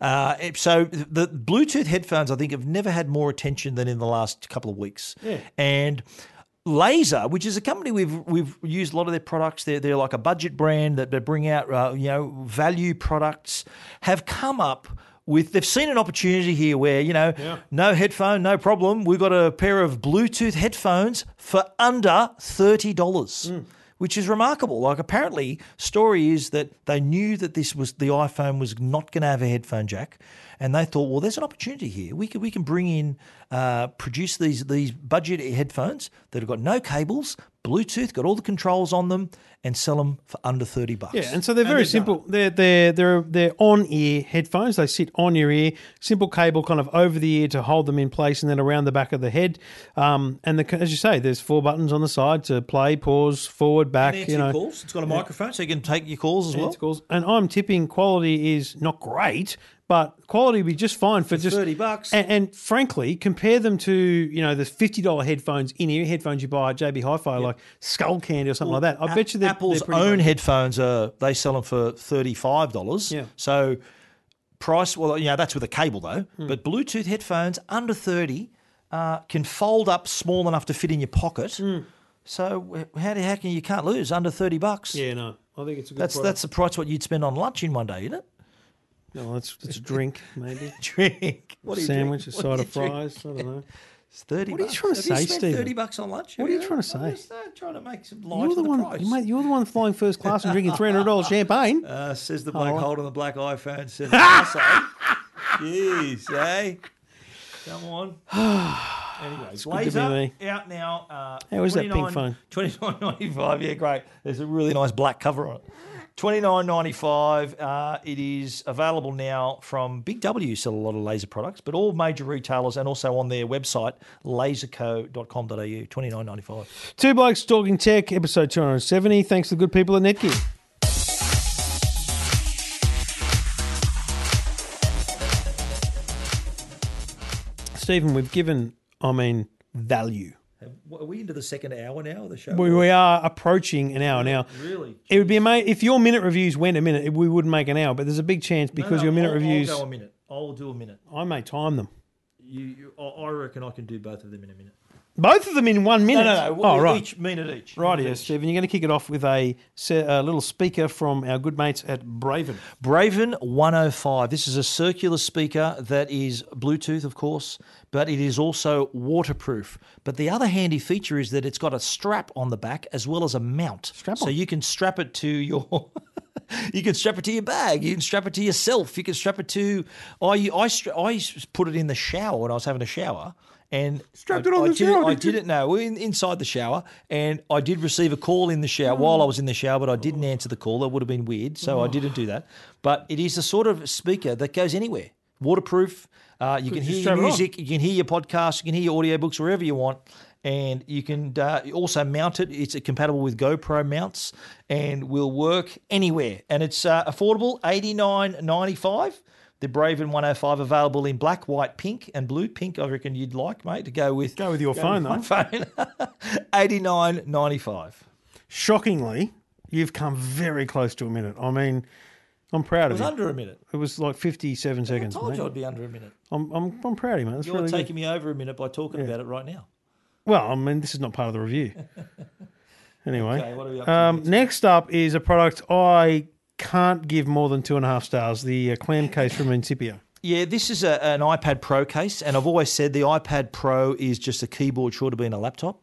Uh, so the Bluetooth headphones, I think, have never had more attention than in the last couple of weeks. Yeah. And Laser, which is a company we've we've used a lot of their products. They're they're like a budget brand that they bring out uh, you know value products. Have come up with they've seen an opportunity here where you know no headphone, no problem. We've got a pair of Bluetooth headphones for under thirty dollars which is remarkable. Like apparently, story is that they knew that this was the iPhone was not going to have a headphone jack, and they thought, well, there's an opportunity here. We can we can bring in, uh, produce these these budget headphones that have got no cables, Bluetooth, got all the controls on them, and sell them for under thirty bucks. Yeah, and so they're very they've done simple. They're they're they're they're on ear headphones. They sit on your ear. Simple cable kind of over the ear to hold them in place, and then around the back of the head. Um, and the, as you say, there's four buttons on the side to play, pause, forward, back. And you know, calls. It's got a microphone, so you can take your calls as well. calls. And I'm tipping quality is not great, but quality would be just fine for, just 30 bucks. And, and frankly, compare them to you know the fifty dollar headphones in ear headphones you buy at JB Hi-Fi, like Skull Candy or something like that. I bet you they're, Apple's they're own good. headphones are they sell them for thirty five dollars. Yeah. So price well, you know that's with a cable though. Hmm. But Bluetooth headphones under thirty uh, can fold up small enough to fit in your pocket. Hmm. So how do how can you can't lose under thirty bucks? Yeah, no, I think it's a good. That's product. that's the price what you'd spend on lunch in one day, isn't it? No, that's that's a drink maybe. [LAUGHS] Drink. What do you Sandwich, a drink? side What of do you drink? fries. I don't know. It's thirty. What are you bucks. trying to Have say, you spent Stephen? Thirty bucks on lunch. What are you trying to I'm say? just, uh, trying to make some light You're of the the one. price. You mate, you're the one flying first class and drinking three hundred dollars [LAUGHS] champagne. Uh, says the bloke Oh. holding the black iPhone. [LAUGHS] Says, "Jeez, eh? Come on." [SIGHS] anyway, good to Laser be me. out now. Uh, How is that pink 29 phone? Twenty nine ninety five. Yeah, great. There's a really nice black cover on it. Twenty nine ninety five. Uh, it is available now from Big W. Sell a lot of laser products, but all major retailers and also on their website laserco.com.au. Twenty nine ninety five. Two blokes talking tech, episode two hundred seventy. Thanks to the good people at Netgear. Stephen, we've given, I mean, value. Are we into the second hour now of the show? We, we are approaching an hour now. Really? It would be amazing if your minute reviews went a minute. We wouldn't make an hour, but there's a big chance because No, no, your minute I'll, reviews. I'll go a minute. I'll do a minute. I may time them. You, you, I reckon I can do both of them in a minute. Both of them in one minute. No, no, no. Oh, right. Each minute each. Right, yes. Stephen. You're going to kick it off with a, a little speaker from our good mates at Braven. Braven 105. This is a circular speaker that is Bluetooth, of course, but it is also waterproof. But the other handy feature is that it's got a strap on the back as well as a mount. Strap So you can strap it to your. [LAUGHS] You can strap it to your bag. You can strap it to yourself. You can strap it to. I I I put it in the shower when I was having a shower, and Strapped I, it on I the did shower, I didn't know in, inside the shower, and I did receive a call in the shower while I was in the shower, but I didn't answer the call. That would have been weird, so I didn't do that. But it is the sort of speaker that goes anywhere, waterproof. Uh, you can hear your music, you can hear your podcast, you can hear your audiobooks wherever you want. And you can uh, also mount it. It's compatible with GoPro mounts and will work anywhere. And it's uh, affordable, eighty nine ninety five. The Braven 105 available in black, white, pink, and blue. Pink, I reckon you'd like, mate, to go with. Go with your phone, my though. phone. [LAUGHS] eighty nine ninety five. Shockingly, you've come very close to a minute. I mean, I'm proud of you. It was under a minute. it was like 57 I seconds, I told mate. you I'd be under a minute. I'm, I'm, I'm proud of you, mate. That's You're really taking good. me over a minute by talking about it right now. Well, I mean, this is not part of the review. [LAUGHS] Anyway, Okay, what are we up to um, next? next up is a product I can't give more than two and a half stars. The uh, clam case from Incipio. Yeah, this is a, an iPad Pro case, and I've always said the iPad Pro is just a keyboard short of being a laptop.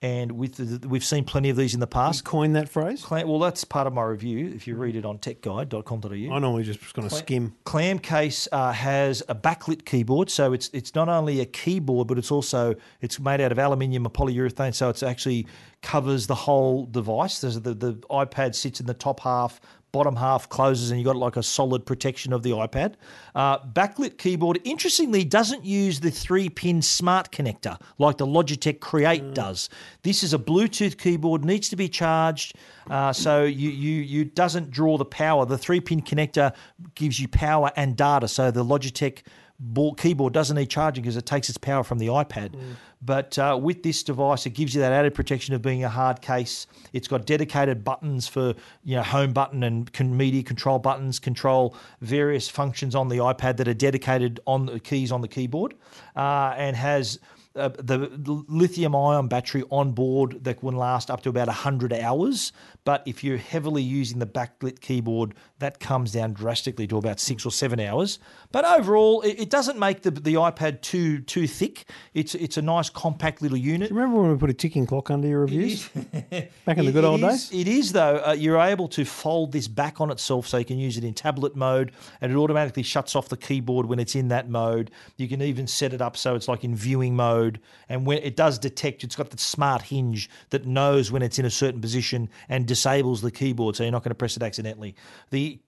And with the, we've seen plenty of these in the past. Coin that phrase. Clam, well, that's part of my review. If you read it on techguide.com.au. I normally just going to skim. Clam case uh, has a backlit keyboard, so it's it's not only a keyboard, but it's also it's made out of aluminium or polyurethane, so it's actually covers the whole device. There's the the iPad sits in the top half, bottom half closes, and you have got like a solid protection of the iPad. Uh, backlit keyboard, interestingly, doesn't use the three pin smart connector like the Logitech Create does. This is a Bluetooth keyboard, needs to be charged, uh, so you you you doesn't draw the power. The three pin connector gives you power and data, so the Logitech board, keyboard doesn't need charging because it takes its power from the iPad. But uh, with this device, it gives you that added protection of being a hard case. It's got dedicated buttons for you know home button and con- media control buttons, control various functions on the iPad that are dedicated on the keys on the keyboard, uh, and has uh, the lithium ion battery on board that can last up to about 100 hours. But if you're heavily using the backlit keyboard, that comes down drastically to about six or seven hours. But overall, it, it doesn't make the, the iPad too too thick. It's it's a nice compact little unit. Remember when we put a ticking clock under your reviews? [LAUGHS] Back in the good old is- days? It is, though. Uh, you're able to fold this back on itself so you can use it in tablet mode and it automatically shuts off the keyboard when it's in that mode. You can even set it up so it's like in viewing mode. And when it does detect, it's got the smart hinge that knows when it's in a certain position and disables the keyboard so you're not going to press it accidentally. The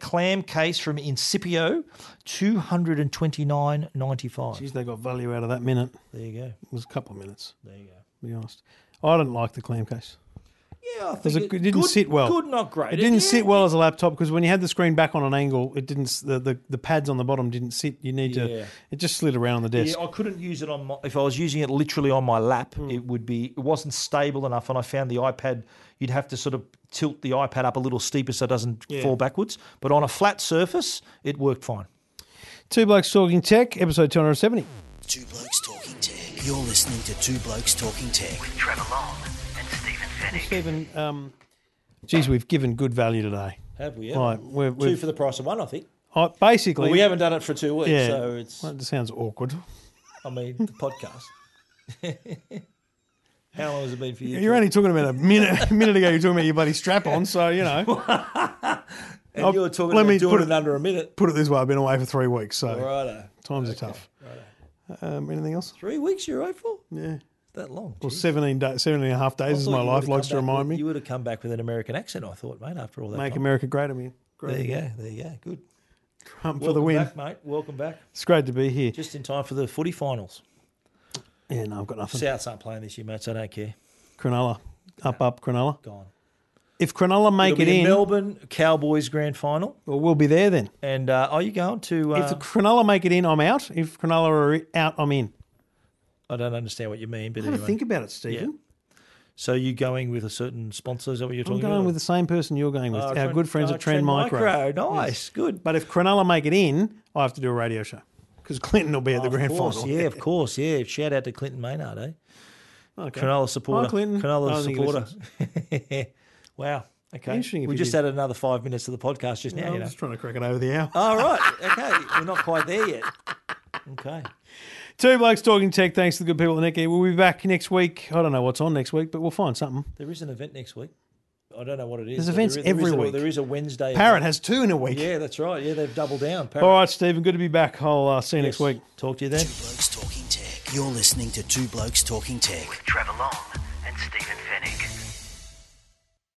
clam case from Incipio, two hundred and twenty nine ninety five. Geez, they got value out of that minute. There you go. It was a couple of minutes, There you go. to be honest. I didn't like the clam case. Yeah, I It, was a- think it didn't good- sit well. Good, not great. It didn't yeah. sit well as a laptop because when you had the screen back on an angle, it didn't. The, the, the pads on the bottom didn't sit. You need Yeah. to. It just slid around on the desk. Yeah, I couldn't use it on my. If I was using it literally on my lap, Hmm. it would be. It wasn't stable enough, and I found the iPad. You'd have to sort of tilt the iPad up a little steeper so it doesn't fall backwards. But on a flat surface, it worked fine. Two blokes talking tech, episode two hundred seventy. Two Blokes Talking Tech. You're listening to Two Blokes Talking Tech. with Trevor Long and Stephen um, geez, we've given good value today. Have we? Right, we're, 2 we're, for the price of one, I think. I, basically, Well, we haven't done it for two weeks, Yeah, so it's. well, it sounds awkward. I mean, the podcast. [LAUGHS] How long has it been for you? You're only talking about a minute. [LAUGHS] A minute ago, you're talking about your bloody strap on. So you know, [LAUGHS] and you were talking let about me doing put it it- under a minute. put it this way: I've been away for three weeks, so Righto. times are tough. Um, anything else? Three weeks you're away for? Yeah. That long? Well, 17, days, 17 and a half days is my life likes to remind with- me. You would have come back with an American accent, I thought, mate, after all that Make time. America great again. There Great there you go. There you go. Good. Trump for the win. back, mate. Welcome back. It's great to be here. Just in time for the footy finals. Yeah, no, I've got nothing. Souths aren't playing this year, mate, so I don't care. Cronulla. Up, up, Cronulla. Gone. If Cronulla make It'll it in, Melbourne Cowboys grand final. well, we'll be there then. And uh, are you going to? If Uh, the Cronulla make it in, I'm out. If Cronulla are out, I'm in. I don't understand what you mean, but Have a anyway. think about it, Stephen. So you going with a certain sponsor? Is that what you're talking about? I'm going about? with the same person you're going with. Oh, Our Trend- good friends oh, at Trend, Micro. Nice, good. But if Cronulla make it in, I have to do a radio show. because Clinton will be at the grand course, final. yeah, of [LAUGHS] course, yeah. Shout out to Clinton Maynard, eh? Okay. Cronulla supporter. Hi, Clinton. Cronulla don't think he supporter. [LAUGHS] wow. Okay. Interesting We just did. added another five minutes to the podcast just now. I'm you know. just trying to crack it over the hour. All right. [LAUGHS] Okay. We're not quite there yet. Okay. Two blokes talking tech. Thanks to the good people at Nicky. We'll be back next week. I don't know what's on next week, but we'll find something. There is an event next week. I don't know what it is. There's events there is- there every is a- week. There is a Wednesday. Parrot event. has two in a week. Yeah, that's right. Yeah, they've doubled down. Parrot. All right, Stephen. Good to be back. I'll uh, see you next week. Talk to you then. Two Blokes Talking Tech. You're listening to Two Blokes Talking Tech. with Trevor Long and Stephen Fenech.